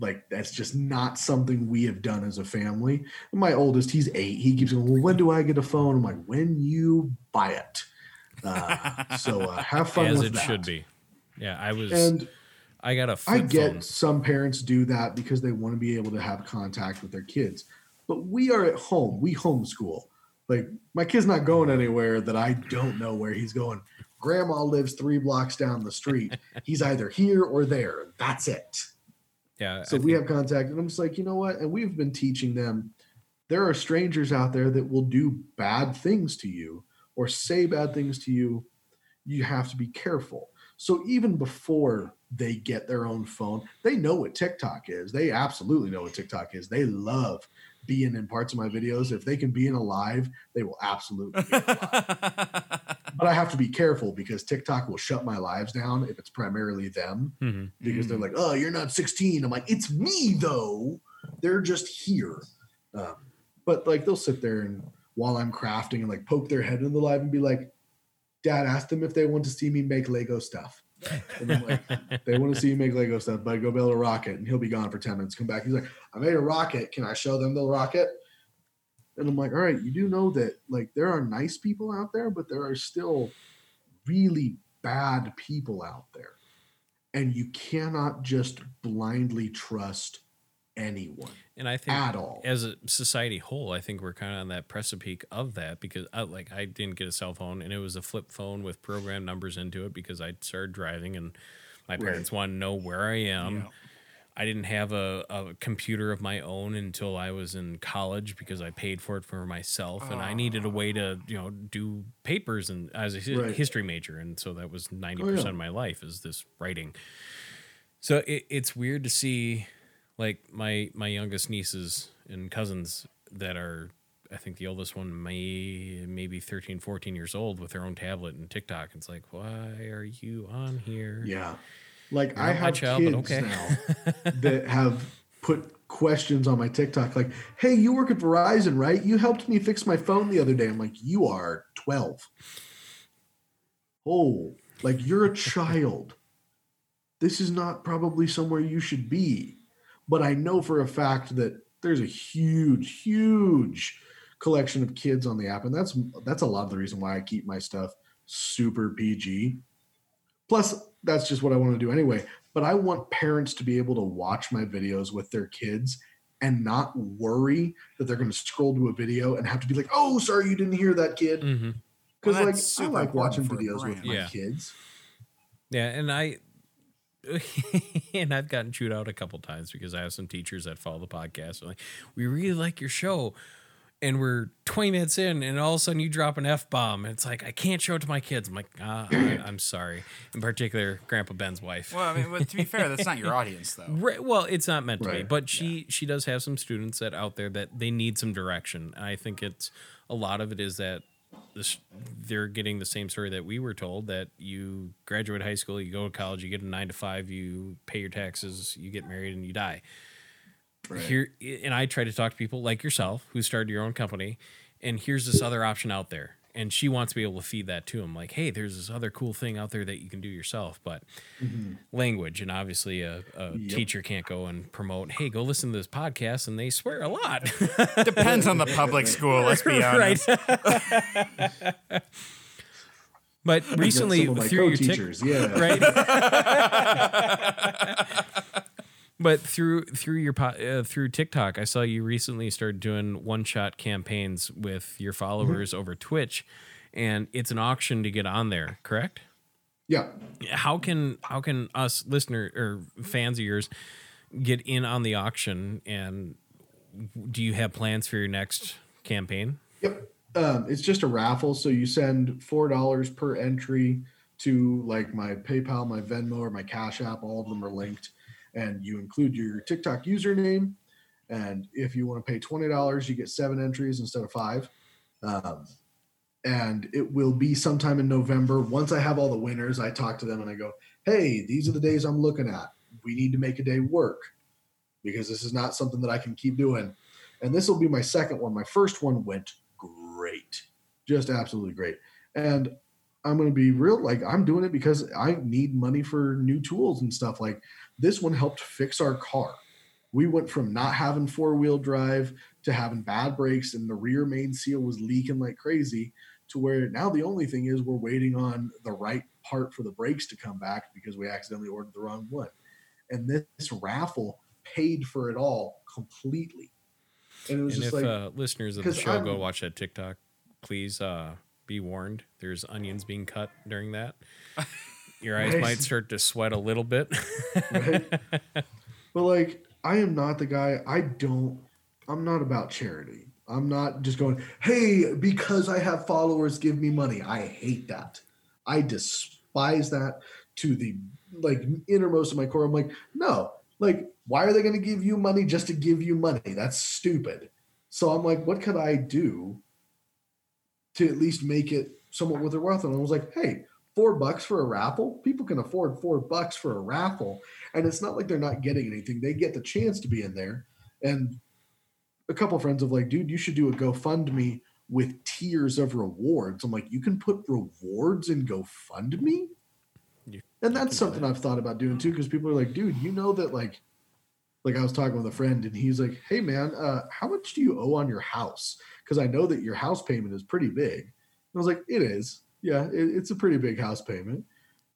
Like that's just not something we have done as a family. My oldest, he's eight. He keeps going. Well, when do I get a phone? I'm like, when you buy it. Uh, so uh, have fun as with it that. should be. Yeah, I was. And I got a I get phone. some parents do that because they want to be able to have contact with their kids. But we are at home. We homeschool. Like my kid's not going anywhere that I don't know where he's going. Grandma lives three blocks down the street. He's either here or there. That's it. Yeah, So we have contact, and I'm just like, you know what? And we've been teaching them there are strangers out there that will do bad things to you or say bad things to you. You have to be careful. So even before they get their own phone, they know what TikTok is. They absolutely know what TikTok is. They love being in parts of my videos. If they can be in a live, they will absolutely. Be in but I have to be careful because TikTok will shut my lives down if it's primarily them Mhm. because they're like, "Oh, you're not 16." I'm like, "It's me though. They're just here." Um, but like they'll sit there and while I'm crafting and like poke their head in the live and be like, "Dad, ask them if they want to see me make Lego stuff." And I'm like, "They want to see you make Lego stuff, but go build a rocket." And he'll be gone for 10 minutes. Come back. He's like, "I made a rocket. Can I show them the rocket?" And I'm like, "All right, you do know that like there are nice people out there, but there are still really bad people out there." and you cannot just blindly trust anyone and I think at all. as a society whole, I think we're kind of on that precipice of that because I, like I didn't get a cell phone and it was a flip phone with program numbers into it because I started driving and my parents wanted to know where I am. Yeah. I didn't have a, a computer of my own until I was in college because I paid for it for myself and I needed a way to ah. you know do papers and as a Right. history major and so that was ninety Oh, yeah. percent of my life is this writing. So it, it's weird to see like my my youngest nieces and cousins that are I think the oldest one may maybe 13 14 years old with their own tablet and TikTok it's like why are you on here yeah. Like You're I have child, kids okay. now that have put questions on my TikTok like, "Hey, you work at Verizon, right? You helped me fix my phone the other day." I'm like, "You are 12." Oh, like you're a child. This is not probably somewhere you should be. But I know for a fact that there's a huge, huge collection of kids on the app, and that's that's a lot of the reason why I keep my stuff super PG. Plus, that's just what I want to do anyway. But I want parents to be able to watch my videos with their kids and not worry that they're going to scroll to a video and have to be like, "Oh, sorry, you didn't hear that, kid." Mm-hmm. Because Well, like that's I like watching important for a videos with my Yeah. kids. Yeah, and I and I've gotten chewed out a couple times because I have some teachers that follow the podcast. Like, we really like your show, and we're 20 minutes in, and all of a sudden you drop an f bomb, and it's like I can't show it to my kids. I'm like, ah, I, I'm sorry. In particular, Grandpa Ben's wife. Well, I mean, but to be fair, that's not your audience, though. Right, well, it's not meant to be, but she she does have some students that out there that they need some direction. And I think it's a lot of it is that this they're getting the same story that we were told that you graduate high school, you go to college, you get a nine to five, you pay your taxes, you get married, and you die. Here, and I try to talk to people like yourself who started your own company, and here's this other option out there. And she wants to be able to feed that to them, like, hey, there's this other cool thing out there that you can do yourself. But mm-hmm. language, and obviously, a, a teacher can't go and promote, hey, go listen to this podcast, and they swear a lot. Depends on the public school. Let's be honest. right. but recently, some through your Tik- co-teachers, yeah, right? But through through your uh, through TikTok, I saw you recently started doing one shot campaigns with your followers over Twitch, and it's an auction to get on there. Correct? yeah. How can how can us listener or fans of yours get in on the auction? And do you have plans for your next campaign? Yep. Um, it's just a raffle. So you send four dollars per entry to like my PayPal, my Venmo, or my Cash App. All of them are linked, and you include your TikTok username. And if you want to pay twenty dollars, you get seven entries instead of five. Um, and it will be sometime in November. Once I have all the winners, I talk to them and I go, "Hey, these are the days I'm looking at. We need to make a day work because this is not something that I can keep doing." And this will be my second one. My first one went great, just absolutely great. And I'm going to be real, like I'm doing it because I need money for new tools and stuff. Like this one helped fix our car. We went from not having four wheel drive to having bad brakes, and the rear main seal was leaking like crazy. To where now the only thing is we're waiting on the right part for the brakes to come back because we accidentally ordered the wrong one. And this raffle paid for it all completely. And it was And just if like, uh, listeners of the show go I'm- watch that TikTok, please uh, be warned. There's onions being cut during that. Your eyes Nice. might start to sweat a little bit. right? but like, I am not the guy. I don't. I'm not about charity. I'm not just going, hey, because I have followers, give me money. I hate that. I despise that to the like innermost of my core. I'm like, no, like, why are they going to give you money just to give you money? That's stupid. So I'm like, what could I do to at least make it somewhat worth their wealth? And I was like, hey, four bucks for a raffle? People can afford four bucks for a raffle. And it's not like they're not getting anything. They get the chance to be in there. And a couple friends of like, dude, you should do a GoFundMe with tiers of rewards. I'm like, you can put rewards in GoFundMe? You- And that's something that. I've thought about doing too, because people are like, dude, you know that like like I was talking with a friend and he's like, Hey man, uh, how much do you owe on your house? Because I know that your house payment is pretty big. And I was like, It is. Yeah, it, it's a pretty big house payment.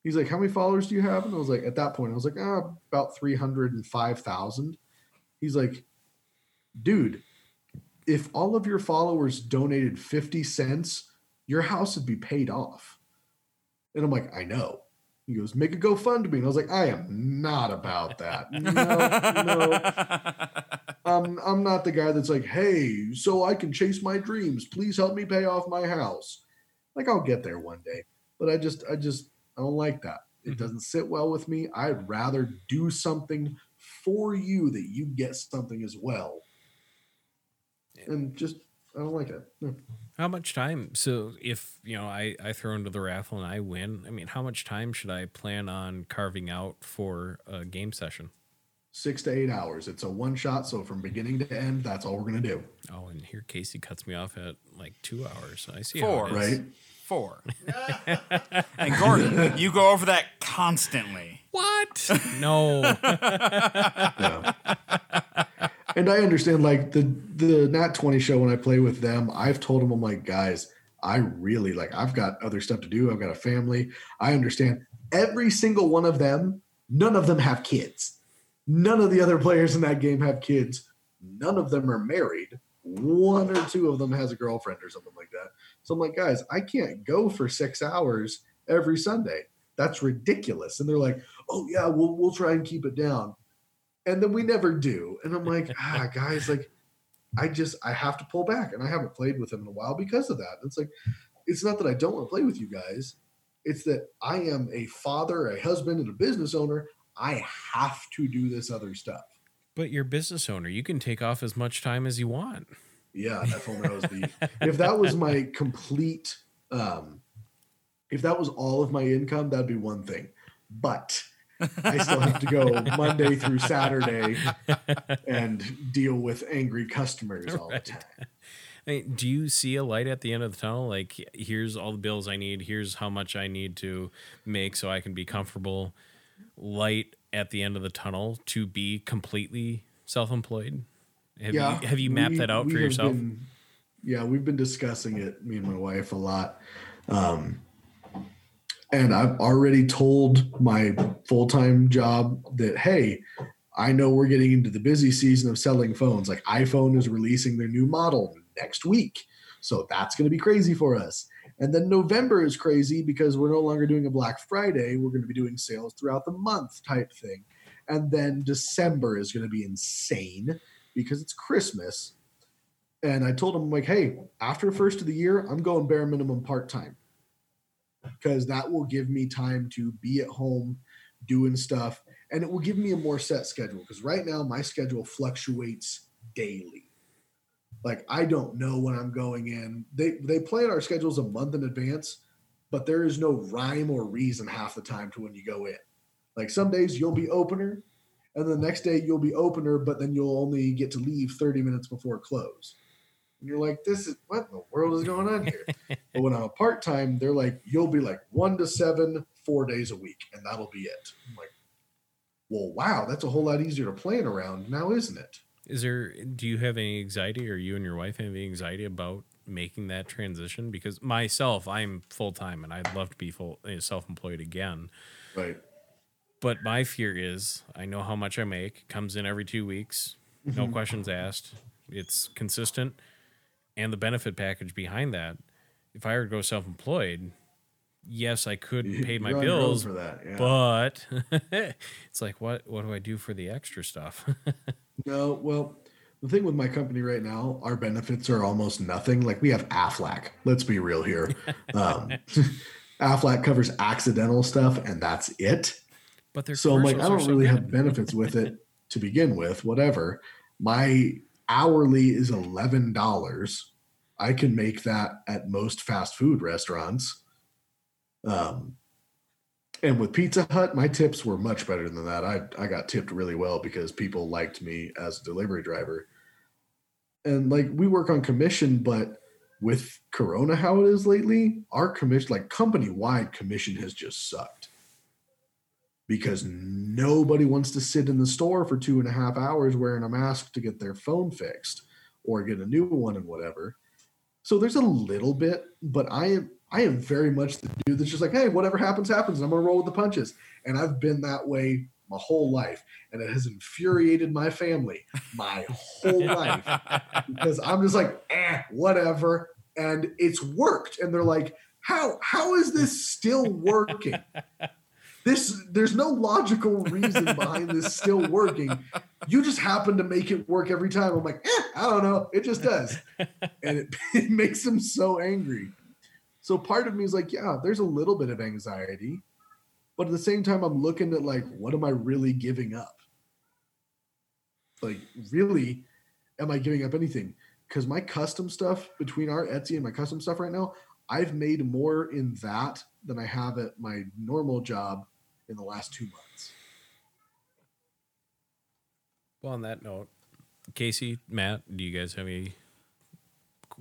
He's like, How many followers do you have? And I was like, At that point, I was like, ah, about 305,000. He's like, Dude, if all of your followers donated 50 cents, your house would be paid off. And I'm like, I know. He goes, make a GoFundMe. And I was like, I am not about that. No, no. I'm, I'm not the guy that's like, hey, so I can chase my dreams. Please help me pay off my house. Like, I'll get there one day. But I just, I just, I don't like that. It Mhm. doesn't sit well with me. I'd rather do something for you that you get something as well. And just, I don't like it. No. How much time? So if you know, I I throw into the raffle and I win. I mean, how much time should I plan on carving out for a game session? Six to eight hours. It's a one shot. So from beginning to end, that's all we're going to do. Oh, and here Casey cuts me off at like two hours. I see Four. how it is. Right? Four. and Gordon, you go over that constantly. What? No. Yeah. and I understand like the the Nat 20 show when I play with them, I've told them I'm like, guys, I really like I've got other stuff to do. I've got a family. I understand every single one of them, none of them have kids. None of the other players in that game have kids. None of them are married. One or two of them has a girlfriend or something like that. So I'm like, guys, I can't go for six hours every Sunday. That's ridiculous. And they're like, oh yeah, we'll we'll try and keep it down. And then we never do. And I'm like, ah, guys, like I just I have to pull back. And I haven't played with them in a while because of that. It's like, it's not that I don't want to play with you guys. It's that I am a father, a husband, and a business owner. I have to do this other stuff. But you're a business owner. You can take off as much time as you want. Yeah, if only I was the if that was my complete um if that was all of my income, that'd be one thing. But I still have to go Monday through Saturday and deal with angry customers all the time. I mean, do you see a light at the end of the tunnel? Like, here's all the bills I need. Here's how much I need to make so I can be comfortable. Light at the end of the tunnel to be completely self-employed. Have yeah. you, have you mapped we- that out for yourself? been- yeah, we've been discussing it, me and my wife, a lot. Um, and I've already told my full time job that, hey, I know we're getting into the busy season of selling phones. Like iPhone is releasing their new model next week. So that's going to be crazy for us. And then November is crazy because we're no longer doing a Black Friday. We're going to be doing sales throughout the month type thing. And then December is going to be insane because it's Christmas. And I told him, I'm like, hey, after the first of the year, I'm going bare minimum part time because that will give me time to be at home doing stuff and it will give me a more set schedule because right now my schedule fluctuates daily like i don't know when i'm going in. They they plan our schedules a month in advance but there is no rhyme or reason half the time to when you go in. Like some days you'll be opener and the next day you'll be opener but then you'll only get to leave 30 minutes before close. And you're like this is what in the world is going on here? But when i'm a part-time they're like you'll be like one to seven four days a week and that'll be it. I'm like well wow that's a whole lot easier to plan around now isn't it Is there? Do you have any anxiety, or you and your wife have any anxiety about making that transition? Because myself, I'm full time, and I'd love to be full uh, self employed again. right But my fear is, I know how much I make. It comes in every two weeks, no Mm-hmm. questions asked. It's consistent, and the benefit package behind that. If I were to go self employed, yes, I could pay my You're on your own bills, for that yeah. but it's like, what? What do I do for the extra stuff? No, well, the thing with my company right now, our benefits are almost nothing. Like we have Aflac. Let's be real here. Um, Aflac covers accidental stuff, and that's it. but they're So I'm like, I don't so really have benefits with it to begin with. Whatever. My hourly is eleven dollars. I can make that at most fast food restaurants. Um, and with Pizza Hut, my tips were much better than that. I I got tipped really well because people liked me as a delivery driver. And like we work on commission, but with Corona how it is lately, our commission, like company wide commission, has just sucked because nobody wants to sit in the store for two and a half hours wearing a mask to get their phone fixed or get a new one and whatever. So there's a little bit, but I am I am very much the dude that's just like, hey, whatever happens, happens. I'm gonna roll with the punches. And I've been that way my whole life. And it has infuriated my family my whole life because I'm just like, eh, whatever. And it's worked. And they're like, how how is this still working? This there's no logical reason behind this still working. You just happen to make it work every time. I'm like, eh, I don't know. It just does. And it, it makes them so angry. So part of me is like, yeah, there's a little bit of anxiety. But at the same time, I'm looking at like, what am I really giving up? Like, really, am I giving up anything? Because my custom stuff between our Etsy and my custom stuff right now, I've made more in that than I have at my normal job in the last two months. Well, on that note, Casey, Matt, do you guys have any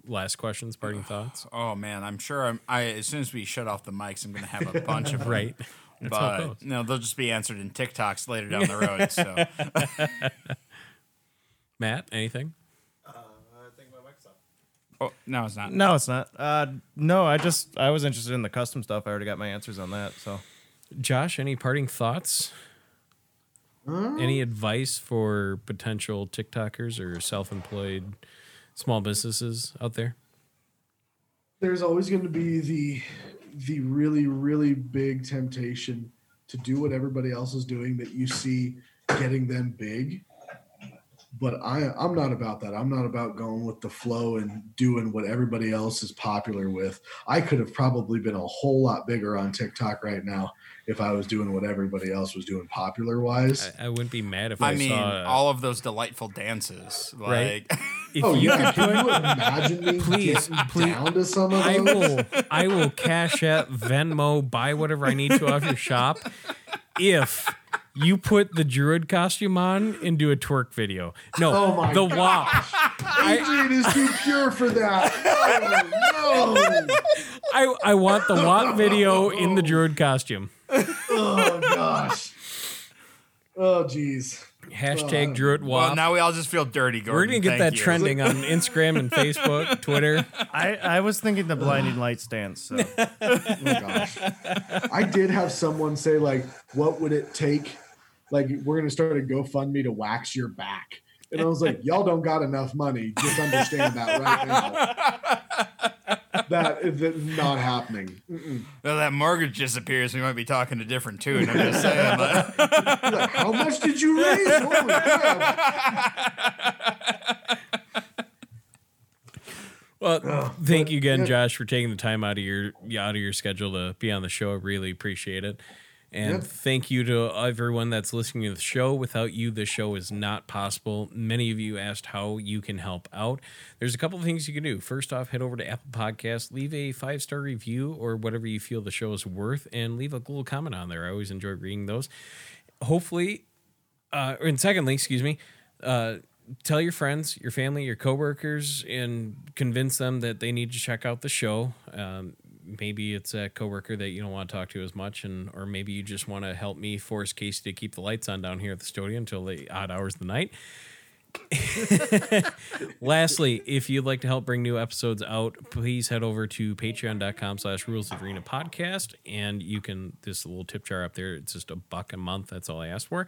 last questions, parting thoughts? Oh man, I'm sure. I'm. I as soon as we shut off the mics, I'm gonna have a bunch of them. Right. That's But no, they'll just be answered in TikToks later down the road. So Matt, anything? oh, no, it's not. No, it's not. Uh, no, I just I was interested in the custom stuff. I already got my answers on that. So Josh, any parting thoughts? Any advice for potential TikTokers or self-employed small businesses out there? there's always going to be the the really really big temptation to do what everybody else is doing that you see getting them big but I, I'm not about that. I'm not about going with the flow and doing what everybody else is popular with. I could have probably been a whole lot bigger on TikTok right now if I was doing what everybody else was doing popular wise. I, I wouldn't be mad if I, I mean, saw. all of those delightful dances. Like, Right. if Oh you yeah, could can you imagine me Please, please, down to some of I those? will I will cash app, Venmo, buy whatever I need to off your shop if you put the druid costume on and do a twerk video. No, Oh my the WAP. Adrian is too pure for that. Oh, no. I, I want the WAP video in the druid costume. Oh gosh. Oh geez. Hashtag oh. druid well, WAP. now we all just feel dirty, Gordon. We're gonna get Thank that you. trending on Instagram and Facebook, Twitter. I, I was thinking the blinding light stance. So. Oh gosh. I did have someone say like, "What would it take? Like, we're gonna start a GoFundMe to wax your back." And I was like, "Y'all don't got enough money. Just understand that right now. That is not happening." Mm-mm. Well, that mortgage disappears. We might be talking a different tune. I'm just saying. like- Like, How much did you raise? Holy crap. Well, thank you again, yeah. Josh, for taking the time out of your out of your schedule to be on the show. I really appreciate it. And Yeah. thank you to everyone that's listening to the show. Without you, the show is not possible. Many of you asked how you can help out. There's a couple of things you can do. First off, head over to Apple Podcasts, leave a five star review or whatever you feel the show is worth, and leave a little comment on there. I always enjoy reading those. Hopefully, uh, and secondly, excuse me, uh, tell your friends, your family, your coworkers, and convince them that they need to check out the show. Um, maybe it's a coworker that you don't want to talk to as much, and or maybe you just want to help me force Casey to keep the lights on down here at the studio until the odd hours of the night. Lastly, if you'd like to help bring new episodes out, please head over to patreon.com slash rules of arena podcast. And you can, this little tip jar up there, it's just a buck a month. That's all I asked for.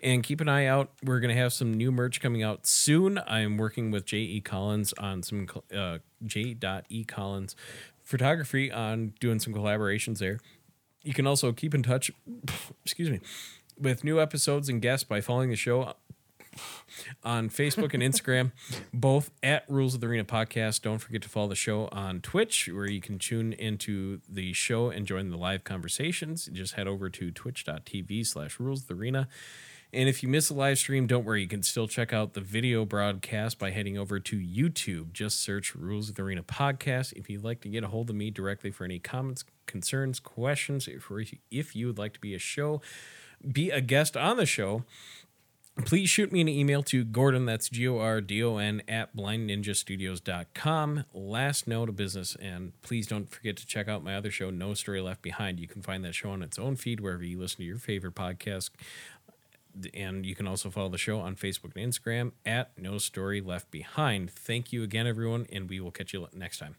And keep an eye out. We're going to have some new merch coming out soon. I'm working with J.E. Collins on some, uh, J.E. Collins photography on doing some collaborations there. You can also keep in touch, excuse me, with new episodes and guests by following the show on Facebook and Instagram, both at Rules of the Arena Podcast. Don't forget to follow the show on Twitch, where you can tune into the show and join the live conversations. Just head over to twitch.tv slash Rules of the Arena. And if you miss a live stream, don't worry. You can still check out the video broadcast by heading over to YouTube. Just search Rules of the Arena Podcast. If you'd like to get a hold of me directly for any comments, concerns, questions, if, if you would like to be a show, be a guest on the show, please shoot me an email to Gordon, that's G O R D O N, at blindninjastudios.com. Last note of business, and please don't forget to check out my other show, No Story Left Behind. You can find that show on its own feed wherever you listen to your favorite podcast. And you can also follow the show on Facebook and Instagram at No Story Left Behind. Thank you again, everyone, and we will catch you next time.